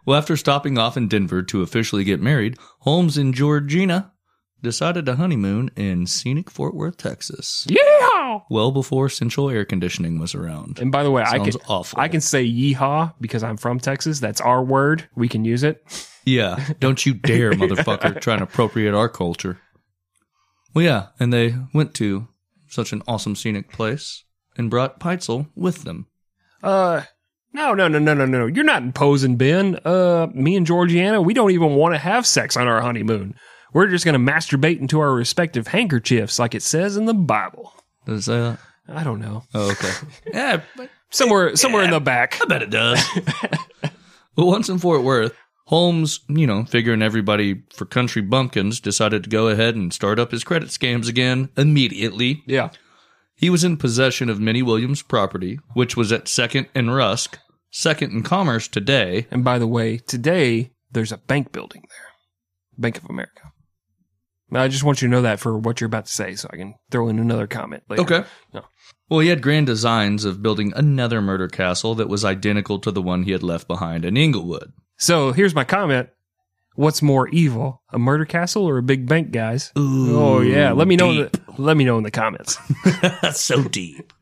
Well, after stopping off in Denver to officially get married, Holmes and Georgina decided to honeymoon in scenic Fort Worth, Texas. Yeah. Well before central air conditioning was around. And by the way, I can awful. I can say yeehaw because I'm from Texas. That's our word. We can use it. Yeah, don't you dare, motherfucker, try and appropriate our culture. Well, yeah, and they went to such an awesome scenic place and brought Pitezel with them. Uh, no, no, no, no, no, no. You're not imposing, Ben. Uh, me and Georgiana, we don't even want to have sex on our honeymoon. We're just going to masturbate into our respective handkerchiefs, like it says in the Bible. Does that? I don't know. Oh, okay. yeah, but Somewhere, somewhere in the back. I bet it does. but once in Fort Worth, Holmes, you know, figuring everybody for country bumpkins, decided to go ahead and start up his credit scams again immediately. Yeah. He was in possession of Minnie Williams' property, which was at Second and Rusk, Second and Commerce today. And by the way, today there's a bank building there, Bank of America. I just want you to know that for what you're about to say, so I can throw in another comment later. No. Well, he had grand designs of building another murder castle that was identical to the one he had left behind in Englewood. So here's my comment. What's more evil, a murder castle or a big bank, guys? oh yeah, let me know. In the, let me know in the comments. So deep.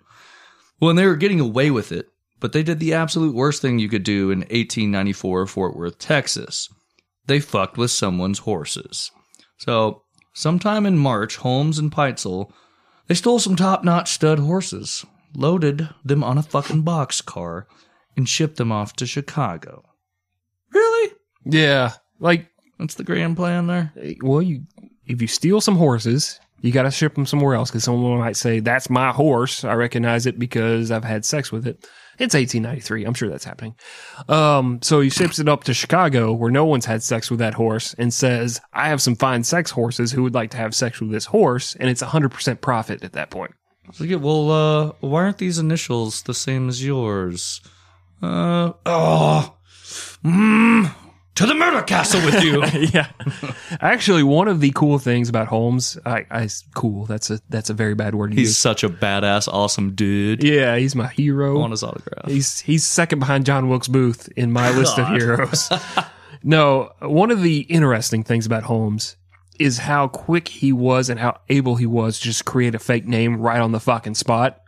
Well, and they were getting away with it, but they did the absolute worst thing you could do in 1894 Fort Worth, Texas. They fucked with someone's horses. So, sometime in March, Holmes and Pitezel, they stole some top-notch stud horses, loaded them on a fucking box car, and shipped them off to Chicago. Really? yeah, like That's the grand plan there? Eh, well, you if you steal some horses, you got to ship them somewhere else because someone might say that's my horse. I recognize it because I've had sex with it. It's 1893. I'm sure that's happening. Um, so he ships it up to Chicago where no one's had sex with that horse and says, I have some fine sex horses who would like to have sex with this horse. And it's 100% profit at that point. So, well, uh, why aren't these initials the same as yours? Uh, oh, mm, to the murder castle with you. yeah. Actually, one of the cool things about Holmes, I, I, cool. That's a, that's a very bad word to He's use. such a badass, awesome dude. Yeah. He's my hero. I want his autograph. He's he's second behind John Wilkes Booth in my list of heroes. no, one of the interesting things about Holmes is how quick he was and how able he was to just create a fake name right on the fucking spot.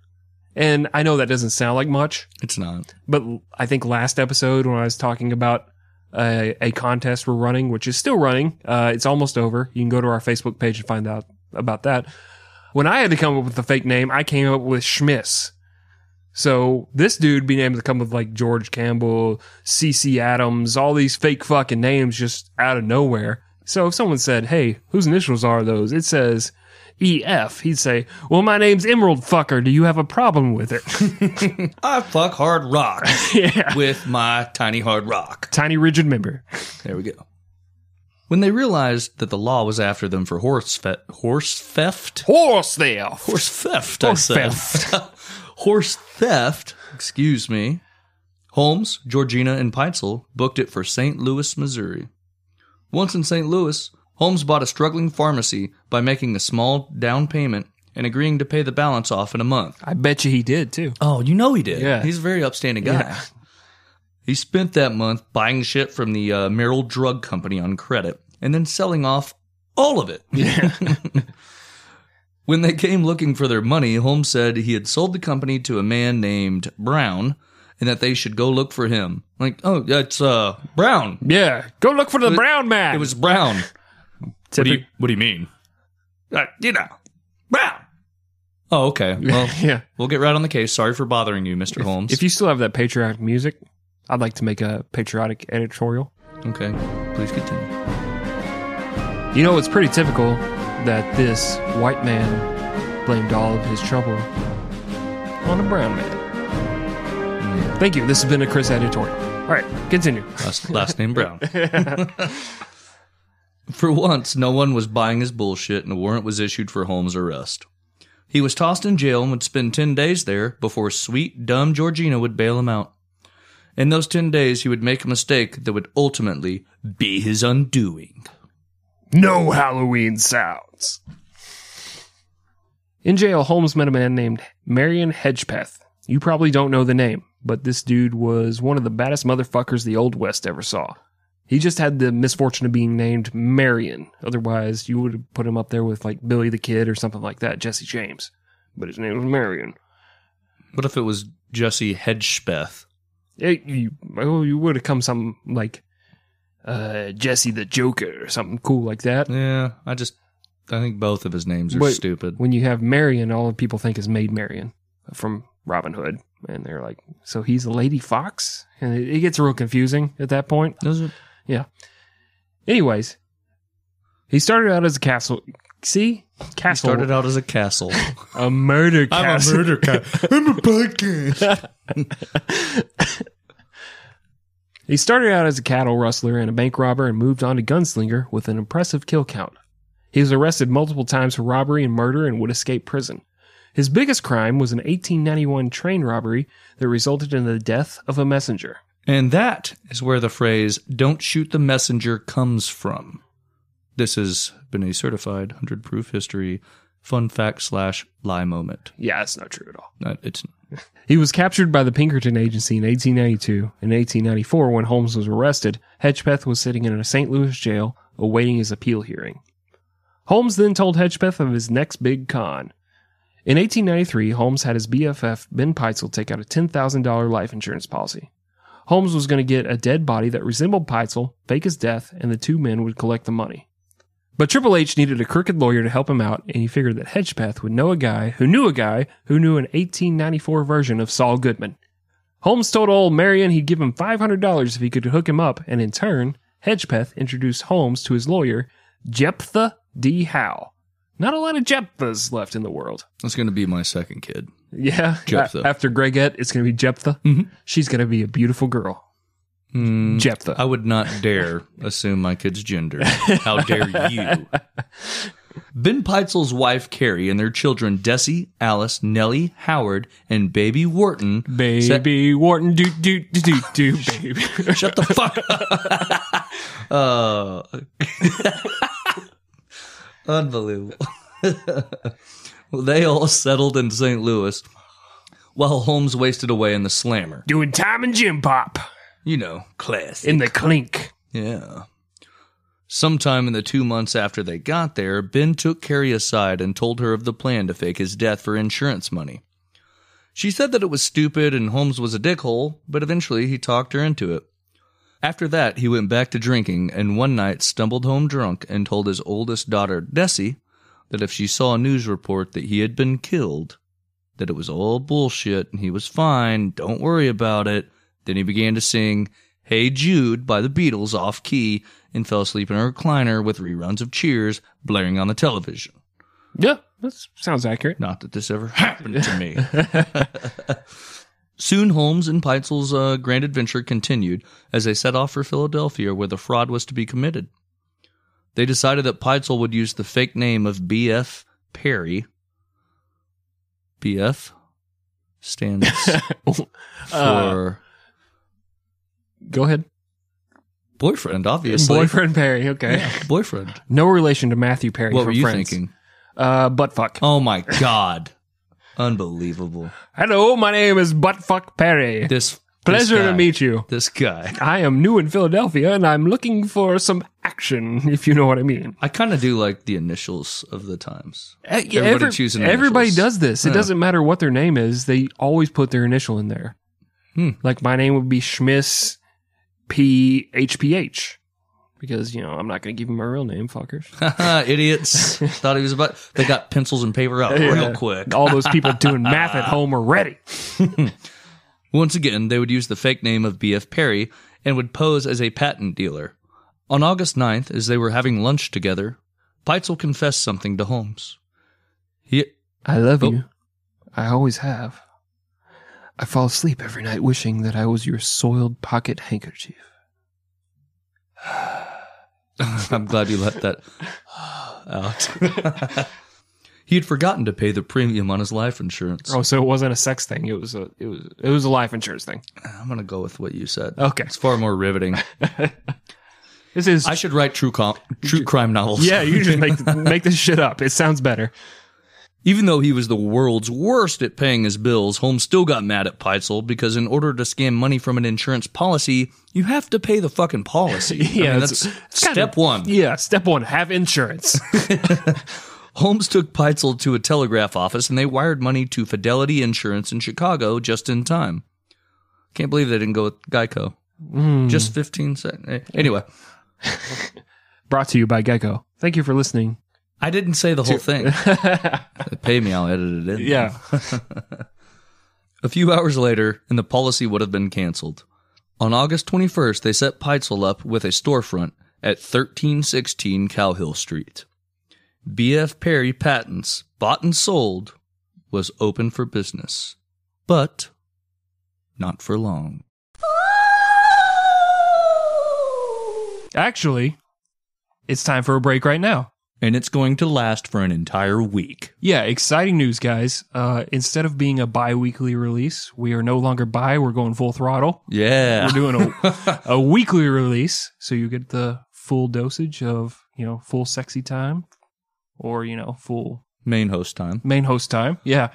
And I know that doesn't sound like much, It's not. but I think last episode when I was talking about a, a contest we're running, which is still running. Uh, it's almost over. You can go to our Facebook page and find out about that. When I had to come up with a fake name, I came up with Schmiss. So this dude being able to come with like George Campbell, CC Adams, all these fake fucking names just out of nowhere. So if someone said, "Hey, whose initials are those?" It says EF. He'd say, "Well, my name's Emerald Fucker. Do you have a problem with it?" I fuck hard rock yeah. with my tiny hard rock. Tiny rigid member. There we go. When they realized that the law was after them for horse fe- horse theft, Horse theft. horse theft, Horse I said. horse theft, excuse me. Holmes, Georgina, and Pitezel booked it for St. Louis, Missouri. Once in St. Louis, Holmes bought a struggling pharmacy by making a small down payment and agreeing to pay the balance off in a month. I bet you he did too. Oh, you know he did. Yeah. He's a very upstanding guy. Yeah. He spent that month buying shit from the uh, Merrell Drug Company on credit and then selling off all of it. Yeah. When they came looking for their money, Holmes said he had sold the company to a man named Brown and that they should go look for him. Like, oh, it's uh Brown. yeah. Go look for the brown man. It was Brown. What do you, what do you mean? Uh, you know, Brown. Oh, okay. Well, yeah. we'll get right on the case. Sorry for bothering you, Mr. Holmes. If you still have that patriotic music, I'd like to make a patriotic editorial. okay, please continue. You know, it's pretty typical that this white man blamed all of his trouble on a brown man. Thank you. This has been a Chris editorial. All right, continue. Last, last name Brown. For once, no one was buying his bullshit, and a warrant was issued for Holmes' arrest. He was tossed in jail and would spend 10 days there before sweet, dumb Georgina would bail him out. In those 10 days, he would make a mistake that would ultimately be his undoing. No Halloween sounds. In jail, Holmes met a man named Marion Hedgepeth. You probably don't know the name, but this dude was one of the baddest motherfuckers the Old West ever saw. He just had the misfortune of being named Marion. Otherwise, you would have put him up there with like Billy the Kid or something like that, Jesse James. But his name was Marion. What if it was Jesse Hedgespeth? It, you, oh, you would have come something like uh, Jesse the Joker or something cool like that. Yeah, I just, I think both of his names are But stupid. When you have Marion, all people think is Maid Marian from Robin Hood. And they're like, so he's a Lady Fox? And it, it gets real confusing at that point. Does it? Anyways, he started out as a castle. See? He Castle. started out as a castle. a murder castle. guy. I'm a podcast. He started out as a cattle rustler and a bank robber and moved on to gunslinger with an impressive kill count. He was arrested multiple times for robbery and murder and would escape prison. His biggest crime was an 1891 train robbery that resulted in the death of a messenger. And that is where the phrase "don't shoot the messenger" comes from. This has been a certified hundred proof history fun fact slash lie moment. Yeah, it's not true at all. Uh, it's He was captured by the Pinkerton Agency in 1892. In 1894, when Holmes was arrested, Hedgepeth was sitting in a St. Louis jail awaiting his appeal hearing. Holmes then told Hedgepeth of his next big con. In 1893, Holmes had his BFF, Ben Pitezel, take out a $10,000 life insurance policy. Holmes was going to get a dead body that resembled Pitezel, fake his death, and the two men would collect the money. But Triple H needed a crooked lawyer to help him out, and he figured that Hedgepeth would know a guy who knew a guy who knew an 1894 version of Saul Goodman. Holmes told old Marion he'd give him $500 if he could hook him up, and in turn, Hedgepeth introduced Holmes to his lawyer, Jephthah D. Howe. Not a lot of Jephthahs left in the world. that's going to be my second kid. Yeah. Jephthah. a- after Gregette, it's going to be Jephthah. Mhm. She's going to be a beautiful girl. Mm, Jephthah. I would not dare assume my kid's gender. How dare you? Ben Pitezel's wife Carrie and their children Dessie, Alice, Nellie, Howard, and baby Wharton. set- Baby Wharton, do do do do do, baby. Shut the fuck up. uh, unbelievable. they all settled in St. Louis while Holmes wasted away in the slammer. Doing time and gym pop You know, class. in the clink. Yeah. Sometime in the two months after they got there, Ben took Carrie aside and told her of the plan to fake his death for insurance money. She said that it was stupid and Holmes was a dickhole, but eventually he talked her into it. After that, he went back to drinking and one night stumbled home drunk and told his oldest daughter, Dessie, that if she saw a news report that he had been killed, that it was all bullshit and he was fine, don't worry about it. Then he began to sing Hey Jude by the Beatles off key and fell asleep in a recliner with reruns of Cheers blaring on the television. Yeah, that sounds accurate. Not that this ever happened to me. Soon, Holmes and Pitezel's uh, grand adventure continued as they set off for Philadelphia, where the fraud was to be committed. They decided that Pitezel would use the fake name of B.F. Perry. B.F. stands for Go ahead. boyfriend, obviously. Boyfriend Perry. Okay. Boyfriend. No relation to Matthew Perry. What from were you Friends. thinking? Uh, butt fuck. Oh my God. Unbelievable. Hello, my name is Buttfuck Perry. This Pleasure to meet you. This guy. I am new in Philadelphia and I'm looking for some action, if you know what I mean. I kind of do like the initials of the times. Uh, yeah, Everybody every- choosing Everybody does this. It Yeah. doesn't matter what their name is. They always put their initial in there. Hmm. Like my name would be Schmiss P H P H. Because, you know, I'm not going to give him my real name, fuckers. Idiots. Thought he was about. They got pencils and paper out Yeah. real quick. All those people doing math at home are ready. Once again, they would use the fake name of B.F. Perry and would pose as a patent dealer. On August 9th, as they were having lunch together, Pitezel confessed something to Holmes. He, I love Oh. you. I always have. I fall asleep every night wishing that I was your soiled pocket handkerchief. I'm glad you let that out. he had forgotten to pay the premium on his life insurance. Oh, so it wasn't a sex thing. It was a it was it was a life insurance thing. I'm going to go with what you said. Okay. It's far more riveting. This is I should write true com- true crime novels. Yeah, you just make make this shit up. It sounds better. Even though he was the world's worst at paying his bills, Holmes still got mad at Pitezel because in order to scam money from an insurance policy, you have to pay the fucking policy. I Yeah, mean, it's- that's step one. Yeah, step one, have insurance. Holmes took Pitezel to a telegraph office and they wired money to Fidelity Insurance in Chicago just in time. Can't believe they didn't go with Geico. Hmm. Just 15 seconds. Anyway, Brought to you by Geico. Thank you for listening. I didn't say the whole thing. Pay me, I'll edit it in. Yeah. A few hours later, and the policy would have been canceled. On August 21st, they set Pitezel up with a storefront at 1316 Callowhill Street. B.F. Perry Patents, bought and sold, was open for business. But not for long. Actually, it's time for a break right now. And it's going to last for an entire week. Yeah, exciting news, guys. Uh, instead of being a bi weekly release, we are no longer bi. We're going full throttle. Yeah. We're doing a, a weekly release. So you get the full dosage of, you know, full sexy time or, you know, full Main host time. main host time. Yeah.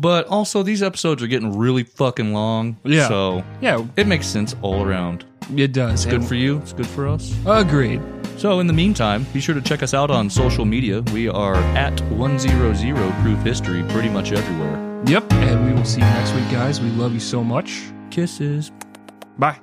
But also, these episodes are getting really fucking long. Yeah. So Yeah, it makes sense all around. it does. Good And- for you. It's good for us. Agreed. So, in the meantime, be sure to check us out on social media. We are at 100 Proof History pretty much everywhere. Yep. And we will see you next week, guys. We love you so much. Kisses. Bye.